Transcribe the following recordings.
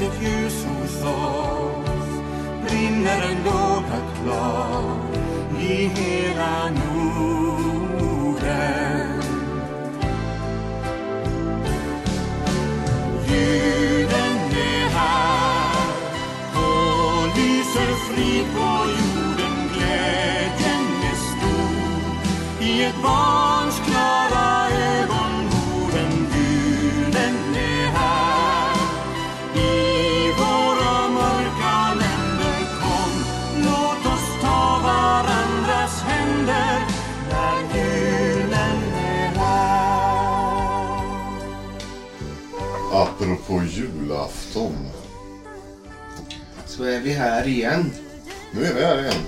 sitt ljus hos oss. Brinner en låga klar i hela 13. Så är vi här igen. Nu är vi här igen.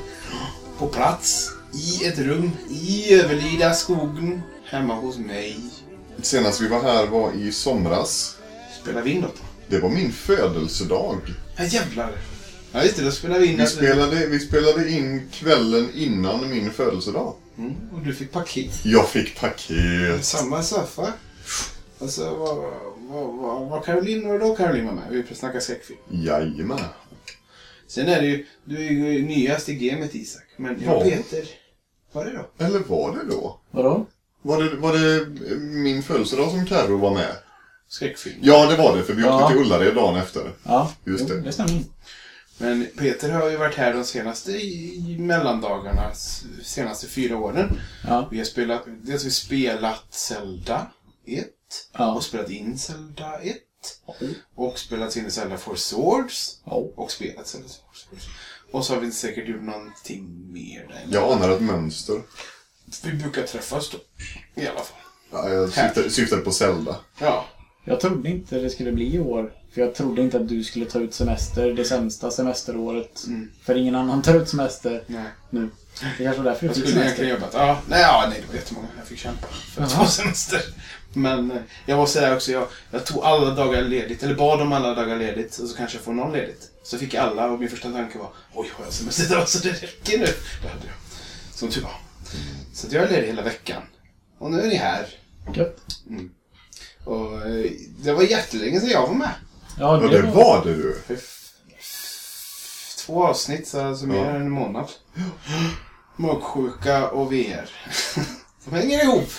På plats, i ett rum, i överlida skogen, hemma hos mig. Senast vi var här var i somras. Spelade vi in något? Det var min födelsedag. Ja jävlar. Ja just det, då spelade vi in... Vi spelade, vi spelade in kvällen innan min födelsedag. Mm, och du fick paket. Jag fick paket. Samma soffa. Alltså, vad, vad, vad Caroline och då Caroline var med. Vi snackar skräckfilm. Jajamän. Sen är det ju, du är ju nyast i gamet Isak. Men jag och? Peter. Vad är det då? Eller var det då? Vadå? Var det, var det min födelsedag som Carro var med? Skräckfilm. Ja, det var det. För vi Ja. åkte till Ullared dagen efter. Ja, Just det. det stämmer. Men Peter har ju varit här de senaste mellandagarna, senaste fyra åren. Ja. Vi har spelat, dels har vi spelat Zelda 1 Ja. och spelat in Zelda 1 och spelat in Zelda for Swords Ja. och spelat Zelda for Swords. Och så har vi säkert gjort någonting mer där. Jag anar ett mönster. Vi brukar träffas då. I alla fall. Ja, jag syftade, syftade på Zelda. Ja. Jag trodde inte det skulle bli i år. För jag trodde inte att du skulle ta ut semester, det sämsta semesteråret. Mm. För ingen annan tar ut semester Nej. nu. Det kanske var därför du Jag fick skulle egentligen semester. jobbat. Ja, nej, ja, nej, det var jättemånga. Jag fick kämpa för att få semester. Men eh, jag måste säga också, jag, jag tog alla dagar ledigt. Eller bad om alla dagar ledigt. Och så kanske jag får någon ledigt. Så fick jag alla och min första tanke var Oj, har jag semester idag så det räcker nu? Det hade jag. Som tur var. Så att jag är ledig hela veckan. Och nu är ni här. Gött. Och eh, det var jättelänge sedan jag var med. Ja, Ja, det var det du. Två avsnitt, så alltså mer Ja. än en månad. Magsjuka och VR. De hänger ihop.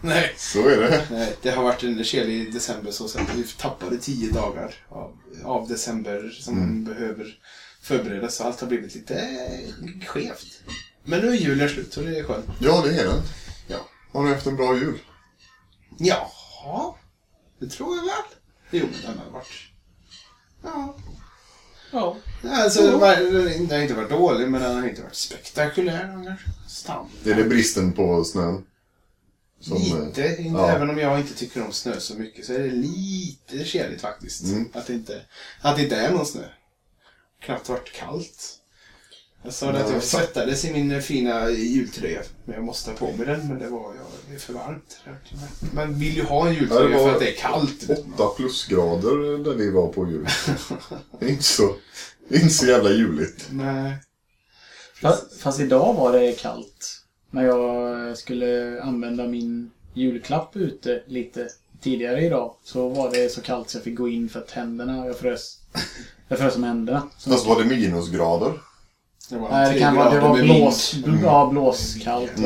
Nej. Så är det. Nej, det har varit en kelig december så sen vi tappade tio dagar av, av december som man behöver förbereda så allt har blivit lite eh, skevt. Men nu är julen slut och det är skönt. Ja, det är det. Ja. Har ni haft en bra jul? Jaha, det tror jag väl. Jo, men den har varit... Ja. Ja. Alltså, den var- den har inte varit dålig, men den har inte varit spektakulär. Den. Standard. Det är det bristen på snön. Som, eh, Lite, inte, ja. även om jag inte tycker om snö så mycket så är det lite keligt faktiskt. Mm. Att, det inte, att det inte är någon snö. Knappt varit kallt. Jag sa det att Ja, jag svettades i min fina jultröja. Men jag måste ha på mig den, men det var ja, det är för varmt. Man vill ju ha en jultröja för att det är kallt. Åtta plusgrader där vi var på jul. Inte så, det är inte så jävla juligt. Nej. Fast, fast idag var det kallt. När jag skulle använda min julklapp ute lite tidigare idag så var det så kallt så jag fick gå in för tänderna och jag frös. Jag frös om händerna. Så Fast var det minusgrader? Det var Nej, det kan vara, det var blås, ja, blåskallt.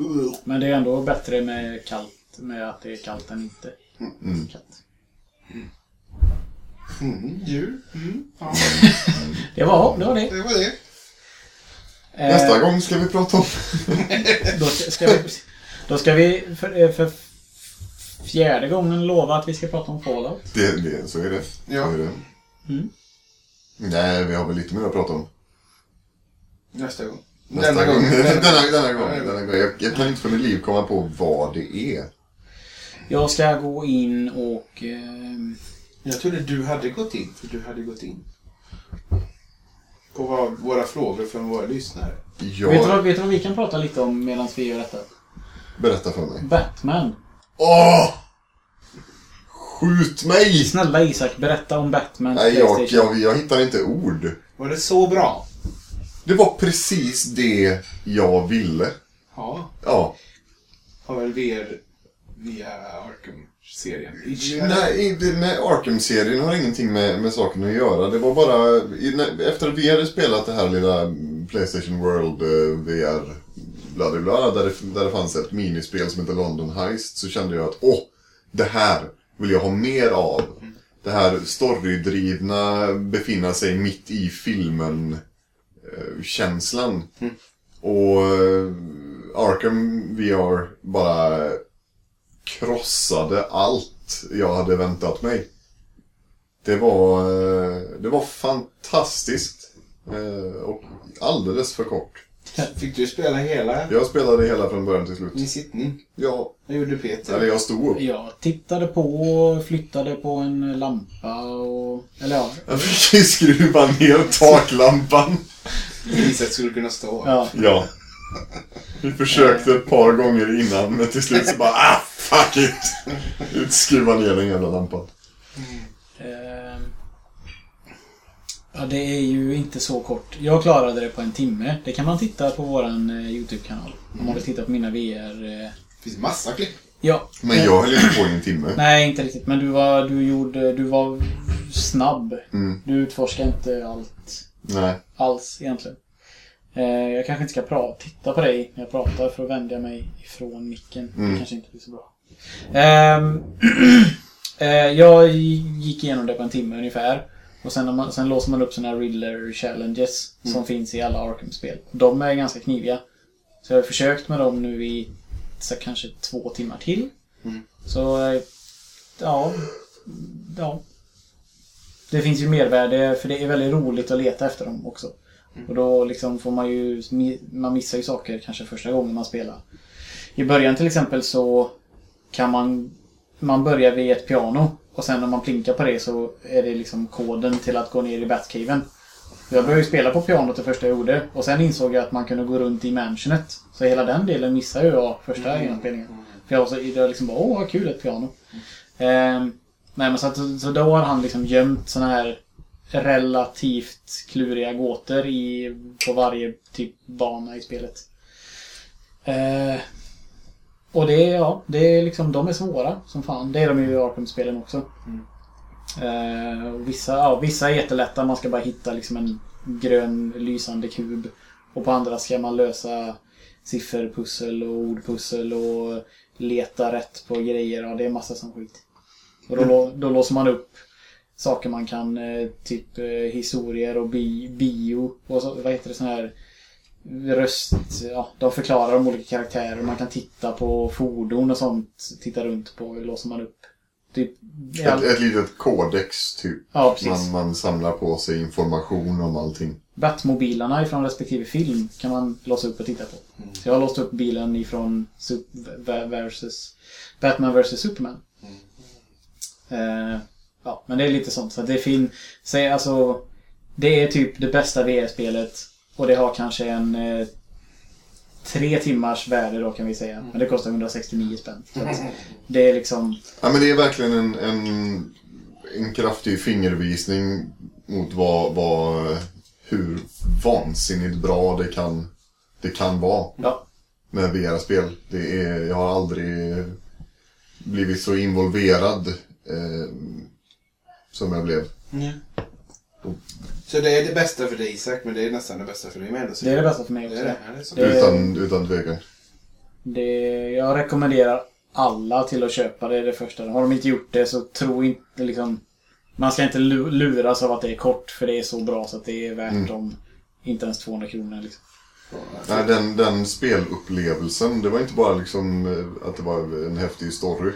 Uh. Men det är ändå bättre med kallt, med att det är kallt än inte. Mm. Kallt. Mm, jul. Mm, ja, Det var, det var det. det var det. Eh, Nästa gång ska vi prata om... Då ska, vi, då ska vi för, eh, för fjärde gången lova att vi ska prata om Fallout. Det, det, så är det. Ja. Så är det. Mm. Nej, vi har väl lite mer att prata om. Nästa gång. Nästa Denna gång. gången. denna, denna gång. Denna gång. Jag, jag kan inte för mitt liv komma på vad det är. Jag ska gå in och... ehm, Jag trodde du hade gått in, för du hade gått in. På vad, våra frågor från våra lyssnare. vet, du vad, vet du vad vi kan prata lite om medan vi gör detta? Berätta för mig. Batman. Åh! Skjut mig! Snälla Isak, berätta om Batman Nej, jag, jag, jag hittar inte ord. Var det så bra? Det var precis det jag ville. Ja. Ja. Har väl VR via Arkham serien. Nej, inte- nej Arkham-serien har ingenting med, med saken att göra. Det var bara... Efter att vi hade spelat det här lilla Playstation World eh, VR bla bla bla, där det, där det fanns ett minispel som heter London Heist, så kände jag att åh, det här vill jag ha mer av. Det här storydrivna, befinna sig mitt i filmen-känslan. Och eh, Arkham VR bara krossade allt jag hade väntat mig. Det var, eh, det var fantastiskt. Eh, Och alldeles för kort. Fick du spela hela Jag spelade hela från början till slut. sittning? Ja, Vad gjorde Peter? eller jag stod upp. Jag tittade på, flyttade på en lampa och... Eller ja. Jag fick ju skruva ner taklampan. Iset skulle kunna stå. ja. Ja. Vi försökte ett par gånger innan, men till slut så bara ah, fuck it! Skruva ner den jävla lampan. Ehm. Ja, det är ju inte så kort. Jag klarade det på en timme. Det kan man titta på våran eh, YouTube-kanal. Om man vill titta på mina VR... Eh. Det finns massa klipp. Ja. Men jag höll inte på i en timme. Nej, inte riktigt. Men du var, du gjorde, du var snabb. Mm. Du utforskade inte allt Nej. alls egentligen. Eh, jag kanske inte ska pra- titta på dig när jag pratar för att vända mig ifrån micken. Mm. Det kanske inte blir så bra. Ehm, eh, jag gick igenom det på en timme ungefär. Och sen, man, sen låser man upp såna här Riddler Challenges som finns i alla Arkham-spel. De är ganska kniviga. Så jag har försökt med dem nu i så kanske två timmar till. Mm. Så, eh, ja. Ja. Det finns ju mervärde för det är väldigt roligt att leta efter dem också. Och då liksom får man ju, man missar ju saker kanske första gången man spelar. I början till exempel så kan man, man börjar vid ett piano och sen när man plinkar på det så är det liksom koden till att gå ner i Batcaven. Jag började ju spela på pianot det första jag gjorde och sen insåg jag att man kunde gå runt i mansionet. Så hela den delen missade jag första genomspelningen. För jag var så, det var liksom bara, åh vad kul ett piano. Ehm, nej men så, att, så då har han liksom gömt såna här relativt kluriga gåtor i, på varje typ bana i spelet. Eh, och det ja, det är liksom, de är svåra som fan. Det är de ju i Arkham-spelen också. Eh, och vissa, ja, vissa är jättelätta, man ska bara hitta liksom en grön lysande kub. Och på andra ska man lösa sifferpussel och ordpussel och leta rätt på grejer. Ja, det är massa sån skit. Och då, lå- då låser man upp saker man kan, eh, typ eh, historier och bi, bio och så, vad heter det sån här röst, ja, de förklarar de olika karaktärer. Man kan titta på fordon och sånt, titta runt på, låser man upp. Typ, all- Ett, ett litet kodex, typ. ja. Man, man samlar på sig information om allting. Batmobilarna ifrån respektive film kan man låsa upp och titta på. Så jag har låst upp bilen ifrån versus Batman vs Superman. Eh, ja, men det är lite sånt. Så det finns... Säg alltså... Det är typ det bästa VR-spelet. Och det har kanske en... Eh, tre timmars värde då kan vi säga. Men det kostar 169 spänn. Så att det är liksom... Ja, men det är verkligen en, en, en kraftig fingervisning mot vad, vad, hur vansinnigt bra det kan, det kan vara Ja. med VR-spel. Det är, jag har aldrig blivit så involverad eh, som jag blev. Så det är det bästa för dig Isak, men det är nästan det bästa för dig med. Det är det bästa för mig Det också. är det. Ja, det är så. Det- Utan, utan tvekan. Det, jag rekommenderar alla till att köpa det, det första. Har de inte gjort det så tro inte liksom... Man ska inte lu- luras av att det är kort, för det är så bra så att det är värt Mm. de... Inte ens 200 kronor liksom. Nej, den, den spelupplevelsen, det var inte bara liksom eh, att det var en häftig story.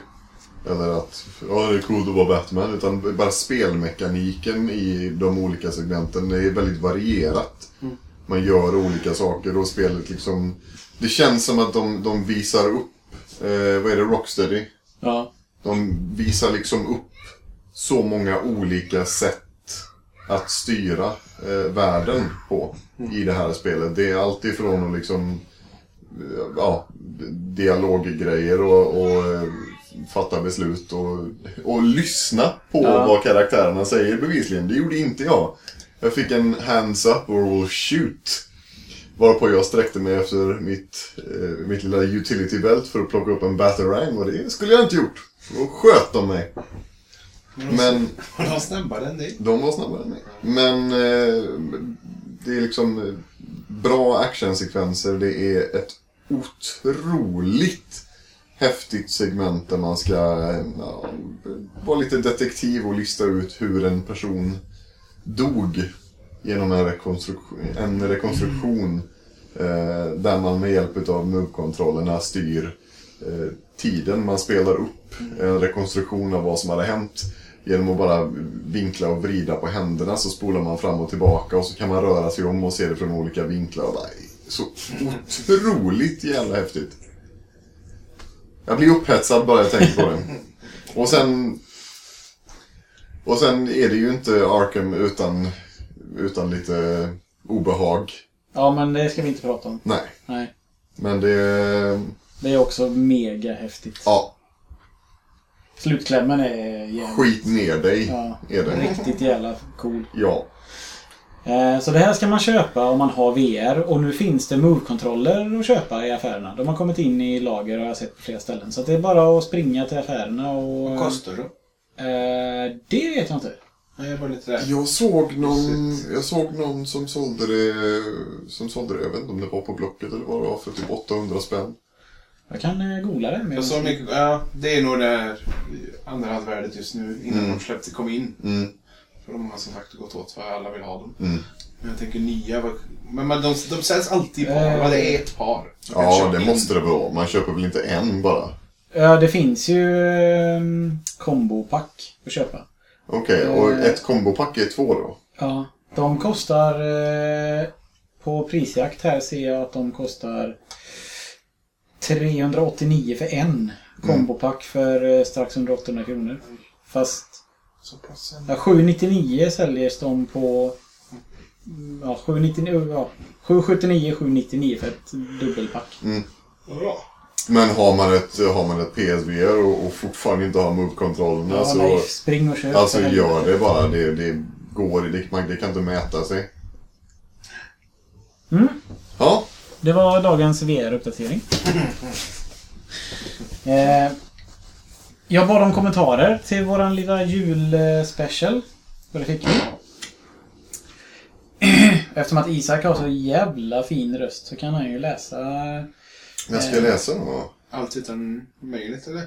Eller att ja, det är coolt att vara Batman. Utan bara spelmekaniken i de olika segmenten. Är väldigt varierat. Man gör olika saker och spelet liksom... Det känns som att de, de visar upp, eh, vad är det, Rocksteady? Ja. De visar liksom upp så många olika sätt att styra eh, världen på i det här spelet. Det är allt ifrån att liksom ja, dialoggrejer och, och eh, fatta beslut och, och lyssna på Ja. vad karaktärerna säger bevisligen. Det gjorde inte jag. Jag fick en hands up or will shoot. Varpå jag sträckte mig efter mitt, eh, mitt lilla utility belt för att plocka upp en batarang och det skulle jag inte gjort. Då sköt de mig. Men Var de snabbare än dig? de var snabbare än mig. Men eh, det är liksom eh, bra actionsekvenser. Det är ett otroligt häftigt segment där man ska ja, vara lite detektiv och lista ut hur en person dog genom en rekonstruktion, en rekonstruktion eh, där man med hjälp av move-kontrollerna styr eh, tiden. Man spelar upp en rekonstruktion av vad som hade hänt. Genom att bara vinkla och vrida på händerna så spolar man fram och tillbaka och så kan man röra sig om och se det från olika vinklar. Och bara, så otroligt jävla häftigt. Jag blir upphetsad bara jag tänker på det. Och sen... Och sen är det ju inte Arkham utan, utan lite obehag. Ja, men det ska vi inte prata om. Nej, Nej. men det... Det är också mega häftigt. Ja, Slutklämmen är jävligt... skit ner dig Ja, är det. riktigt jävla cool. Ja. Eh, Så det här ska man köpa om man har VR och nu finns det Move-kontroller att köpa i affärerna. De har kommit in i lager har jag sett på flera ställen. Så det är bara att springa till affärerna och... Vad kostar det? Eh, det vet jag inte. Nej, Jag var lite. Jag såg någon, jag såg någon som sålde det, som sålde det, jag vet inte om det var på Blocket eller vad det var, för typ 800 spänn. Jag kan eh, googla det. Men Jag såg mycket, ja, det är nog det andrahandsvärdet just nu innan Mm. de släppte kom in. Mm, För de har som sagt gått åt för alla vill ha dem. mm. Men jag tänker nya, men man, de, de säljs alltid i par. Eh. va? Det är ett par. Ja, det in. måste det vara. Man köper väl inte en bara? Ja, det finns ju eh, kombopack att köpa. Okej, och Eh. ett kombopack är två då? Ja, de kostar... Eh, på prisjakt här ser jag att de kostar 389 för en. Kombopack för eh, strax under 800 kronor. Fast Så pass. ja, 799 säljs de på... mm, Ja, 799, ja, 779, 799 för ett dubbelpack. Bra. Men har man ett, har man ett PSVR och, och fortfarande inte har move-kontrollerna Ja, så... nej, spring och köp. Alltså gör det bara. Det, det går, det, man, det kan inte mäta sig. Mm. Ja, Det var dagens VR-uppdatering. Eh, jag bad om kommentarer till våran lilla julspecial. Och det fick vi. Eftersom att Isak har så jävla fin röst så kan han ju läsa... jag ska läsa då. Allt utan mejlet eller?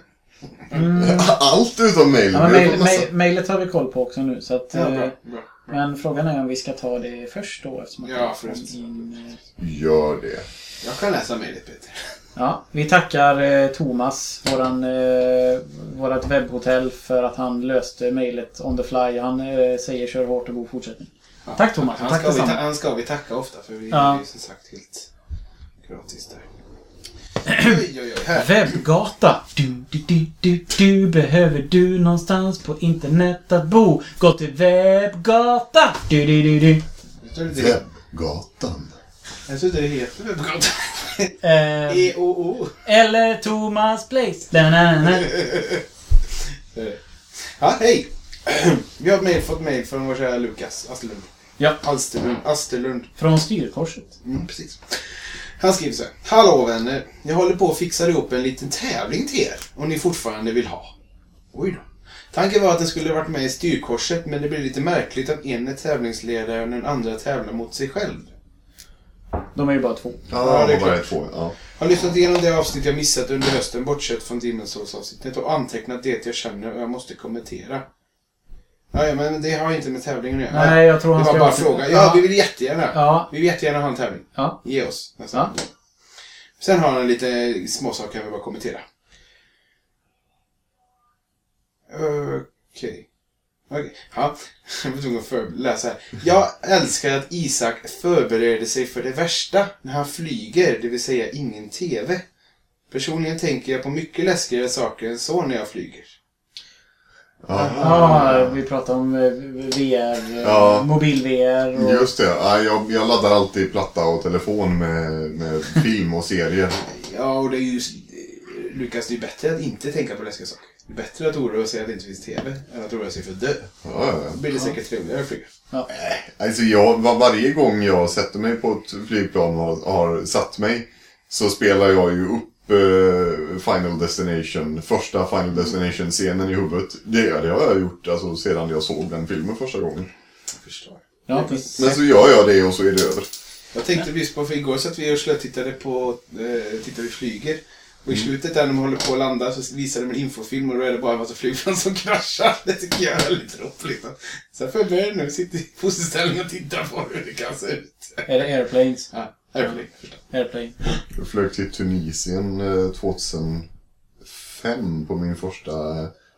Allt utom mail. Ja, mail, fått massa- har vi koll på också nu så att... Ja, eh, bra. bra, bra. Men frågan är om vi ska ta det först då eftersom att Ja, in, eh, Gör det. Jag kan läsa mejlet Peter. Ja, vi tackar eh, Thomas, våran, eh, vårat webbhotell, för att han löste mejlet on the fly. Han eh, säger kör hårt och god fortsättning. Ja. Tack, Thomas. Han Tack ska, vi, ta, han ska vi tacka ofta för vi Ja. är ju som sagt helt gratis där. Oj, oj, oj. Här. Webbgata. Du, du, du, du, du. Behöver du någonstans på internet att bo? Gå till webbgata. Du, du, du, du. Webbgatan. Jag tror det heter Webbgatan. Eh, E-O-O. eller Thomas Place. Da, na, na, na. Ja, hej! Vi har mail, fått mail från vår kära Lukas Asterlund. Ja. Alsterlund. Asterlund. Från styrkorset. Mm, precis. Han skriver så här. Hallå vänner! Jag håller på att fixa ihop en liten tävling till er. Om ni fortfarande vill ha. Oj då. Tanken var att den skulle varit med i styrkorset men det blir lite märkligt att en är tävlingsledare och den andra tävlar mot sig själv. De är ju bara två. Ja, det är klart. två. Ja. Har lyssnat igenom det avsnitt jag missat under hösten bortsett från Demon's Souls avsnittet och antecknat det jag känner och jag måste kommentera. Ja, men det har inte med tävlingen att göra. Nej, jag tror han Det var bara göra- fråga. Ja, vi vill jättegärna. Ja. Vi vill jättegärna ha en tävling. Ja. Ge oss. nästan. Ja. Sen har han lite småsaker jag vill bara kommentera. Okej. Okej. Ja, jag var tvungen att läsa här. Jag älskar att Isak förbereder sig för det värsta när han flyger, det vill säga ingen TV. Personligen tänker jag på mycket läskigare saker än så när jag flyger. Aha. Ja, vi pratar om eh, VR, eh, Ja. mobil-VR och... Just det. Ja, jag, jag laddar alltid platta och telefon med, med film och serier. Ja, och det är ju... Lukas, det är bättre att inte tänka på läskiga saker. Bättre att oroa sig att det inte finns TV än att oroa sig för att dö. Ja, ja, ja. Då blir det säkert trevligare att flyga. Alltså jag, var, varje gång jag sätter mig på ett flygplan och har satt mig så spelar jag ju upp eh, Final Destination, första Final Destination-scenen i huvudet. Det, det har jag gjort alltså, sedan jag såg den filmen första gången. Jag förstår. Ja, Men så gör jag det och så är det över. Jag tänkte visst på, för igår satt vi och slötittade på, eh, tittade vi flyger. Och i slutet där när de håller på att landa så visar de en infofilm och då är det bara en massa flygplan som kraschar. Det tycker jag är väldigt roligt. Sen får jag börja nu, sitta i fosterställning och titta på hur det kan se ut. Är det Airplanes? Ja, Airplane. Airplane. Jag flög till Tunisien eh, 2005 på min första...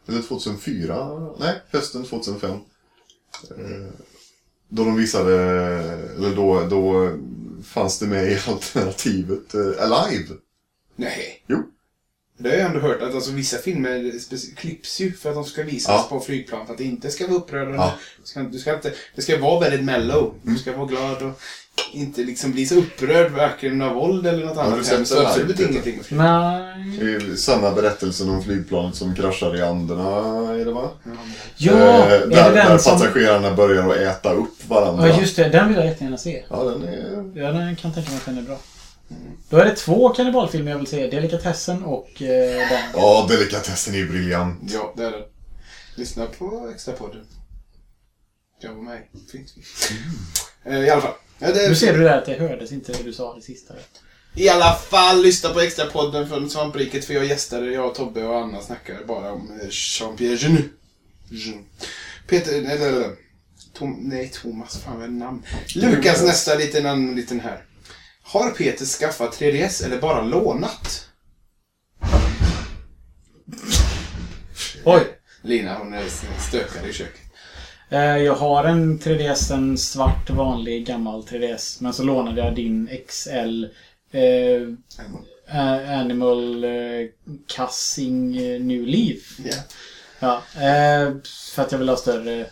Eller 2004? Nej, hösten 2005. Eh, Då de visade... Eller då, då fanns det med i alternativet eh, Alive. Nej. Jo. Det har jag ändå hört att alltså, vissa filmer klipps ju för att de ska visas Ja. på flygplan. För att det inte ska vara upprörande. Ja. Du ska, du ska inte, det ska vara väldigt mellow. Du ska vara glad och inte liksom bli så upprörd varken av våld eller något Har du annat. sett absolut ingenting. Nej. Det är sanna berättelsen om flygplanet som kraschar i Anderna, är det va? Ja, Eh, är där, det där som... passagerarna börjar att äta upp varandra. Ja, just det. Den vill jag jättegärna se. Ja, den är... Ja, den kan tänka mig att den är bra. Då är det två kannibalfilmer jag vill se. Delikatessen och eh, den. Ja, delikatessen är briljant. Ja, det är det. Lyssna på extra podden. Jag och mig. Fint. Eh, I alla fall. Ja, det, Nu ser du där att det hördes inte det du sa det sista. I alla fall, lyssna på extra podden från Svampriket för jag gästade, jag, Tobbe och Anna snackade bara om eh, Jean-Pierre. Genu. Peter, eller, eller Tom, nej Thomas, fan vad är namn? Lukas nästa liten, annan liten här. Har Peter skaffat 3DS eller bara lånat? Oj! Lina, hon är stökare i köket. Eh, Jag har en 3DS, en svart vanlig gammal 3DS. Men så lånade jag din XL eh, eh, Animal eh, Cussing eh, New Leaf. Ja. Ja, eh, för att jag vill ha större,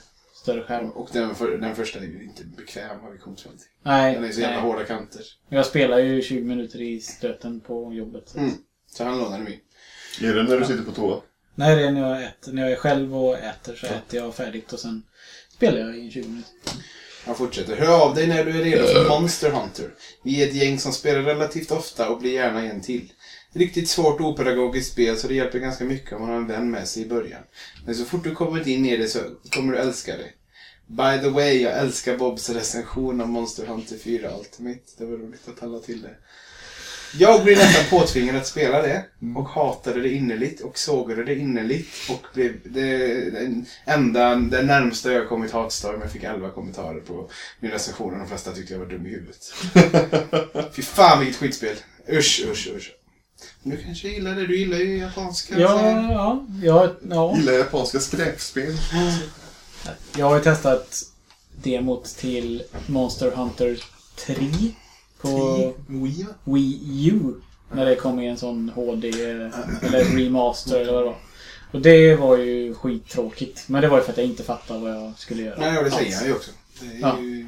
större skärm. Och den, för, den första är ju inte bekväm har vi kommit fram till. Nej, Den är så jävla nej. hårda kanter. jag spelar ju 20 minuter i stöten på jobbet. så- Mm. Så han lånade min. Är det när du sitter på toa? Nej, det är när jag, äter, när jag är själv och äter så äter jag färdigt och sen spelar jag i 20 minuter. Han fortsätter. Hör av dig när du är redo för Monster Hunter. Vi är ett gäng som spelar relativt ofta och blir gärna en till. Riktigt svårt opedagogiskt spel så det hjälper ganska mycket om man har en vän med sig i början. Men så fort du kommit in i det så kommer du älska det. By the way, jag älskar Bobs recension av Monster Hunter 4 Ultimate. Det var roligt att han la till det. Jag blev nästan påtvingad att spela det och hatade det innerligt och sågade det innerligt och blev det, den enda, det närmsta jag kommit hatstorm. Jag fick 11 kommentarer på min recension och de flesta tyckte jag var dum i huvudet. Fy fan vilket skitspel. Usch, usch, usch. Du kanske gillar det. Du gillar ju japanska. Ja, så- ja, ja, ja. Gillar japanska skräpspel. Jag har ju testat demot till Monster Hunter 3 på Wii? Wii U. När det kom i en sån HD eller remaster eller vad det var. Och det var ju skittråkigt. Men det var ju för att jag inte fattade vad jag skulle göra. Nej, det säger han ju också. Det är Ja. ju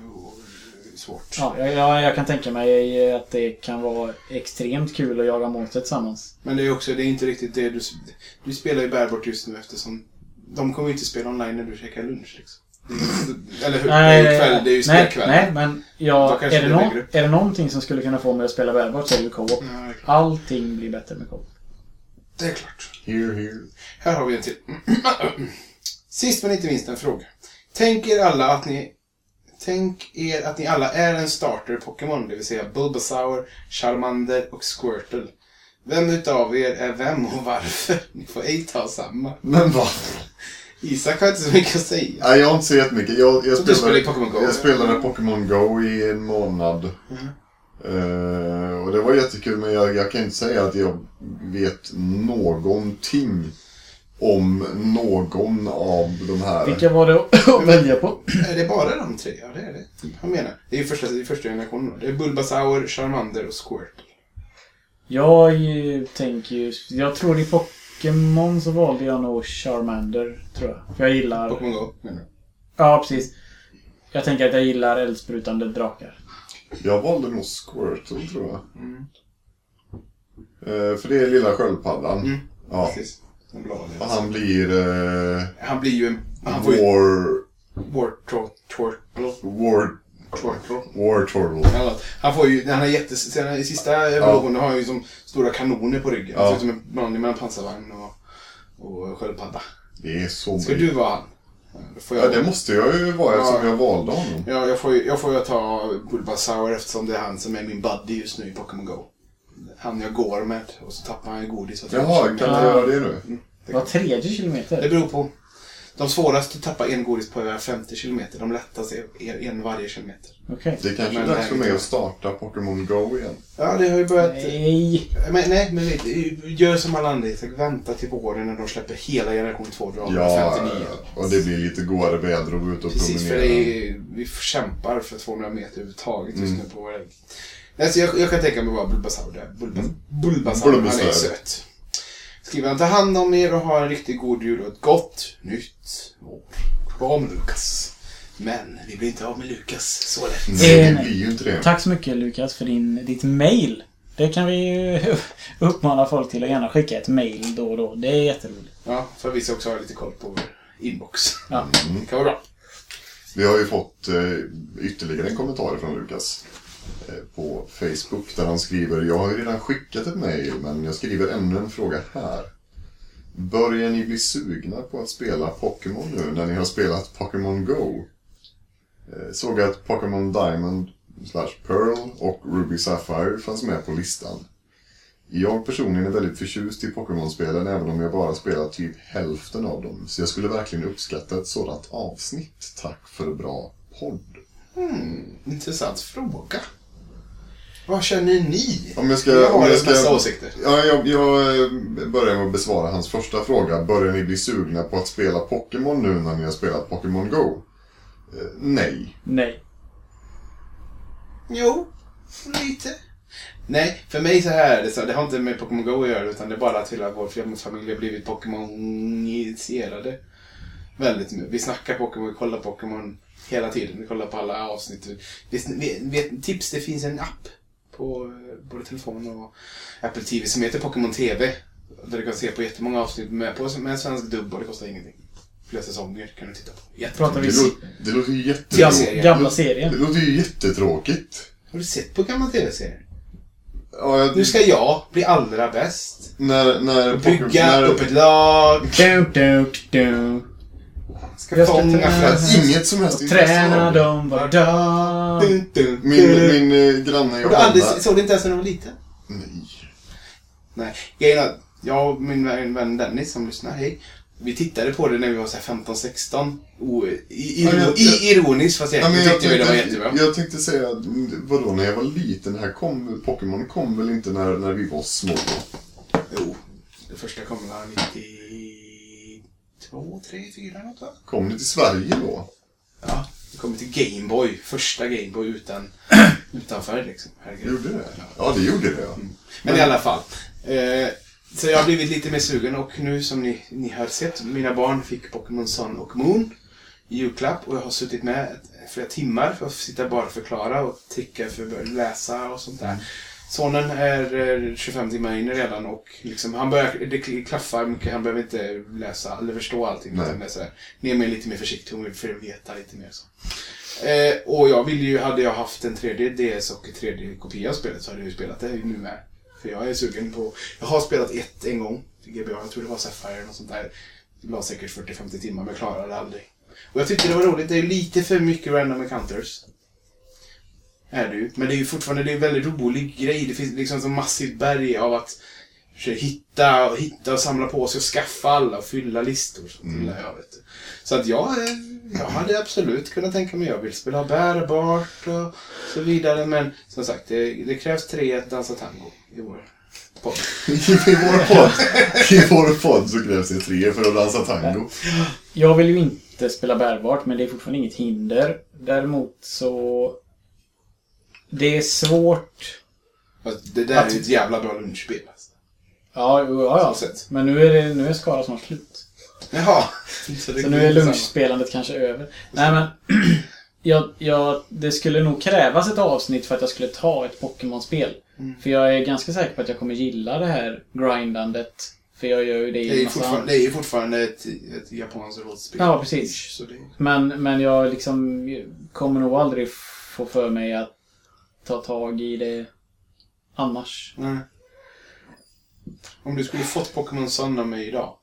svårt. Ja, jag, jag, kan tänka mig att det kan vara extremt kul att jaga monster tillsammans. Men det är också, det är inte riktigt det du... Du spelar ju bärbart just nu eftersom de kommer ju inte spela online när du käkar lunch liksom. Eller hur? det är ju kväll, det är ju nej, spelkväll. nej, men jag, är, det det är det någonting som skulle kunna få mig att spela bärbart så är det ju co-op. Ja. Allting blir bättre med co-op. Det är klart. Here, here. Här har vi en till. Sist men inte minst en fråga. Tänk er alla att ni... Tänk er att ni alla är en starter Pokémon, det vill säga Bulbasaur, Charmander och Squirtle. Vem utav er är vem och varför? Ni får ej ta samma. Men va? Isak har inte så mycket att säga. Nej, jag har inte så jättemycket. Jag, jag, i spelade, Pokémon Go? jag spelade Pokémon Go i en månad. Eh, och det var jättekul, men jag, jag kan inte säga att jag vet någonting om någon av de här. Vilka var det att välja på? Är det bara de tre? Ja, det är det. Jag menar. Det är ju första, det är första generationen. Det är Bulbasaur, Charmander och Squirtle. Jag ju tänker ju... Jag tror i Pokémon så valde jag nog Charmander, tror jag. För jag gillar... Pokémon Go, menar du? Ja, precis. Jag tänker att jag gillar eldsprutande drakar. Jag valde nog Squirtle, tror jag. Eh, för det är lilla sköldpaddan. Mm. Ja. Precis. Och han blir... Eh, Han blir ju en... Han får. War... War Turtle. War... Turtle. War Turtle. Något. Han får ju, han har jättes... I sista evolutionen har han ju som stora kanoner på ryggen. Ja. Det ser ut som en blandning mellan pansarvagn och, och sköldpadda. Det är så Ska du vara han? Ja, det måste jag ju vara eftersom Ja. jag valde honom. ja, jag, får, ju- jag får ju ta Bulbasaur eftersom det är han som är min buddy just nu i Pokémon Go. Han jag går med och så tappar han ju godis. Jaha, kan jag göra det nu? Var tredje kilometer? det beror på. De svåraste tappar en godis på över 50 kilometer. De lättaste är en varje kilometer. Okej. Det kanske är dags för nej, mig att starta Pokémon Go igen. Ja, det har ju börjat... Nej. Men, nej, men du, gör som alla andra. Vänta till våren när de släpper hela generation 2 dragen. Ja, 59. och det blir lite godare väder och gå ut och Precis, för promenera. det är, vi kämpar för 200 meter överhuvudtaget just Mm. nu på vår väg. Alltså, jag, jag kan tänka mig vad Bulbasaur det är. Bulbas, Bulbasaur, han är Bulbasaur. söt. Skriver han ta hand om er och ha en riktigt god jul och ett gott nytt år. Kram Lukas. Men vi blir inte av med Lukas så lätt. Nej, det blir ju inte det. Tack så mycket Lukas för din, ditt mail. Det kan vi ju uppmana folk till att gärna skicka ett mail då och då. Det är jätteroligt. Ja, för vi ska också ha lite koll på vår inbox. Ja. Det kan vara bra. Vi har ju fått eh, ytterligare en kommentar från Lukas Eh, på Facebook där han skriver Jag har ju redan skickat ett mejl men jag skriver ännu en fråga här. Börjar ni bli sugna på att spela Pokémon nu när ni har spelat Pokémon Go? Eh, såg att Pokémon Diamond slash Pearl och Ruby Sapphire fanns med på listan. Jag personligen är väldigt förtjust i Pokémon-spelen även om jag bara spelat typ hälften av dem. Så jag skulle verkligen uppskatta ett sådant avsnitt. Tack för bra podd. Hmm, intressant fråga. Vad känner ni? Om jag ska... jag om har jag jag ska massa åsikter. Ja, jag, jag eh, börjar med att besvara hans första fråga. Börjar ni bli sugna på att spela Pokémon nu när ni har spelat Pokémon Go? Eh, nej. Nej. Jo, lite. Nej, för mig så här är det så. Det har inte med Pokémon Go att göra utan det är bara att hela vår familj har blivit Pokémon-initierade. Väldigt mycket. Vi snackar Pokémon, vi kollar Pokémon hela tiden. Vi kollar på alla avsnitt. Vi, vi, vet, tips, det finns en app på eh, både telefon och Apple TV som heter Pokémon TV. Där du kan se på jättemånga avsnitt med, på, med en svensk dubb och det kostar ingenting. Flera säsonger kan du titta på. Vi Det, lå, det låter ju jättetråkigt. serien. gamla Det serien? låter ju jättetråkigt. Har du sett på gamla TV-serier? Ja, jag, Nu ska jag bli allra bäst. när, när Bygga när, upp ett lag. Du, du, du. Ska Jag ska fånga träna. flest. Inget som helst Träna dem var dag. Min, min eh, granne du aldrig Johanna... såg du inte ens när du var liten? Nej. Nej. Grejen är jag och min vän vän Dennis som lyssnar, hej. Vi tittade på det när vi var så här 15-16. O- i- i- Ja, jag- Ironiskt fast Ja, men egentligen jag, tyckte vi det var tänkte, jättebra. jag tänkte säga, vadå, när jag var liten, här kom, Pokémon kom väl inte när, när vi var små? Jo. Det första kom väl 92, 3, 4 något va? Kom det till Sverige då? Ja. Det kom till Gameboy. Första Gameboy utan, utan färg liksom. Herregud. Gjorde det? Ja, det gjorde det. Ja. Men i alla fall. Eh, så jag har blivit lite mer sugen och nu som ni, ni har sett, mina barn fick Pokémon Sun och Moon i julklapp och jag har suttit med flera timmar för att sitta bara och förklara och tricka för att börja läsa och sånt där. Sonen är eh, 25 timmar inne redan och liksom, han börjar, det klaffar mycket, han behöver inte läsa eller förstå allting. Nej. Utan ner med lite mer försiktig, hon vill för att veta lite mer så. Eh, och jag vill ju, hade jag haft en tredje DS och en tredje kopia av spelet så hade jag ju spelat det nu med. För jag är sugen på, jag har spelat ett en gång GBA, jag tror det var Sapphire eller något sånt där. Det la säkert 40-50 timmar men jag klarade det aldrig. Och jag tyckte det var roligt, det är lite för mycket random encounters. Är det ju. Men det är ju fortfarande det är en väldigt rolig grej. Det finns liksom så massivt berg av att hitta och hitta och samla på sig och skaffa alla och fylla listor. Så, mm. jag, vet. du. så att jag, eh, jag hade absolut kunnat tänka mig, jag vill spela bärbart och så vidare. Men som sagt, det, det krävs tre att dansa tango i vår podd. I vår podd, I vår podd så krävs det tre för att dansa tango. Jag vill ju inte spela bärbart, men det är fortfarande inget hinder. Däremot så... Det är svårt. Det där är ju ett jävla bra lunchspel. Alltså. Ja, jo, ja, ja. Men nu är, det, nu är Skara snart slut. Jaha. Så, Så nu är lunchspelandet kanske över. Nej men... Jag, jag, det skulle nog krävas ett avsnitt för att jag skulle ta ett Pokémon-spel. Mm. För jag är ganska säker på att jag kommer gilla det här grindandet. För jag gör ju det Det är i ju fortfarande, det är fortfarande ett, ett japanskt rollspel. Ja, precis. Det, Men, men jag liksom kommer nog aldrig få för mig att ta tag i det annars. Nej. Om du skulle fått Pokémon Sun av mig idag.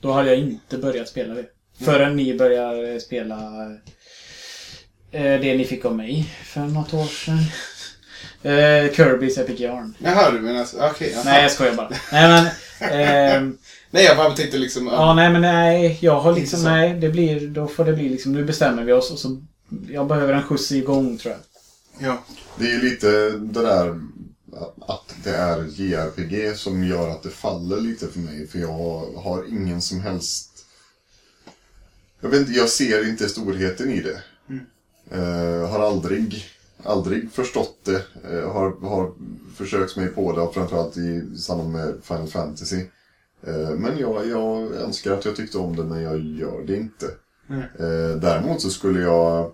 Då hade jag inte börjat spela det. Förrän ni börjar spela eh, det ni fick av mig för något år sedan. Eh, Kirby's Epic Yarn. Jaha, du menar så. Okej. jaha. Nej, jag skojar bara. Nej, men... ehm, Nej, jag bara tänkte liksom... Ja, nej men nej. Jag har liksom, nej. Det blir, då får det bli liksom, nu bestämmer vi oss och så... Jag behöver en skjuts igång tror jag. Ja. Det är lite det där att det är JRPG som gör att det faller lite för mig. För jag har ingen som helst... Jag vet inte, jag ser inte storheten i det. Eh, har aldrig, aldrig förstått det. Eh, har, har försökt mig på det, och framförallt i samband med Final Fantasy. Eh, men jag, jag önskar att jag tyckte om det, men jag gör det inte. Eh, däremot så skulle jag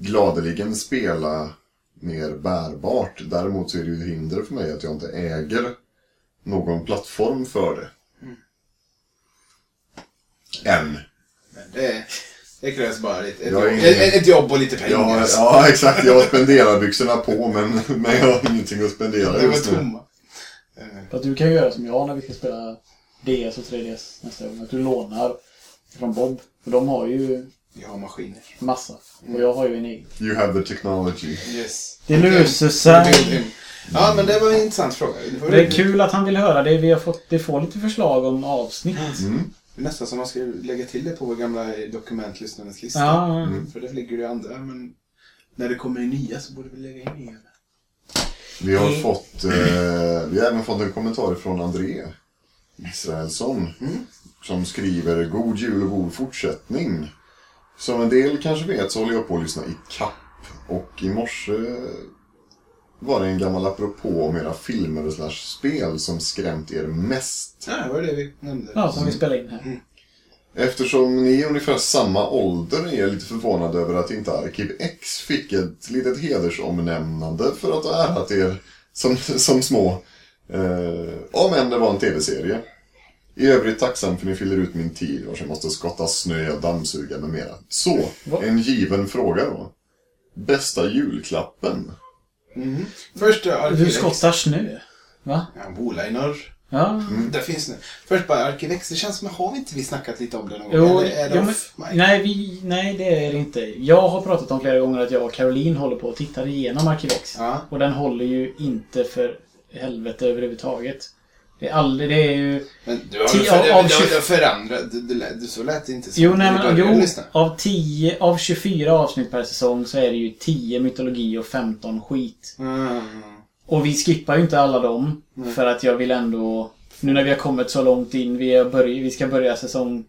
gladeligen spela mer bärbart. Däremot så är det ju hinder för mig att jag inte äger någon plattform för det. Än. Men det, det krävs bara lite, ett, jobb, ingen- ett, ett jobb och lite pengar. Ja, alltså. ja, exakt. Jag spenderar byxorna på men, men jag har ingenting att spendera Det var just nu. tomma. Att du kan ju göra som jag när vi ska spela DS och 3DS nästa gång. Att du lånar från Bob. För de har ju Jag har maskiner. massa. Och jag har ju en egen. You have the technology. Yes. Det löser sig. Ja, men det var en intressant fråga. Det, Det är kul att han vill höra det. Vi har fått, det får lite förslag om avsnitt. Mm. Det är nästan som man ska lägga till det på vår gamla dokumentlyssnarnas lista. Ja, Mm. För det ligger det ju andra, men när det kommer nya så borde vi lägga in nya. Vi har Mm. fått, eh, vi har även fått en kommentar från André Israelsson. Som skriver God jul och god fortsättning. Som en del kanske vet så håller jag på att lyssna i kapp. Och i morse var det en gammal apropå om era filmer och slash spel som skrämt er mest. Ja, det var det vi nämnde. ja som vi spelar in här. Eftersom ni är ungefär samma ålder är jag lite förvånad över att inte Arkiv X fick ett litet hedersomnämnande för att ha ärat er som, som små. Eh, om än det var en tv-serie. I övrigt tacksam för ni fyller ut min tid vars jag måste skotta snö och dammsuga med mera. Så, Va? en given fråga då. Bästa julklappen? Mhm. Först uh, Du Arkivex. skottar snö. Va? Ja, Boliner. Ja. Där finns det. Först bara Arkivex. Det känns som att har vi inte vi snackat lite om det någon gång? Jo, Eller är det ja, men, nej, vi, nej, det är det inte. Jag har pratat om flera gånger att jag och Caroline håller på och tittar igenom Arkivex. Ja. Och den håller ju inte för helvete överhuvudtaget. Det är aldrig, det är ju... Men du har väl av förändrat. Du, du, du, så lät det inte som Jo, nej, men, jo av, 10, av 24 avsnitt per säsong så är det ju 10 mytologi och 15 skit. Mm. Och vi skippar ju inte alla dem. Nej. För att jag vill ändå... Nu när vi har kommit så långt in, vi, börj, vi ska börja säsong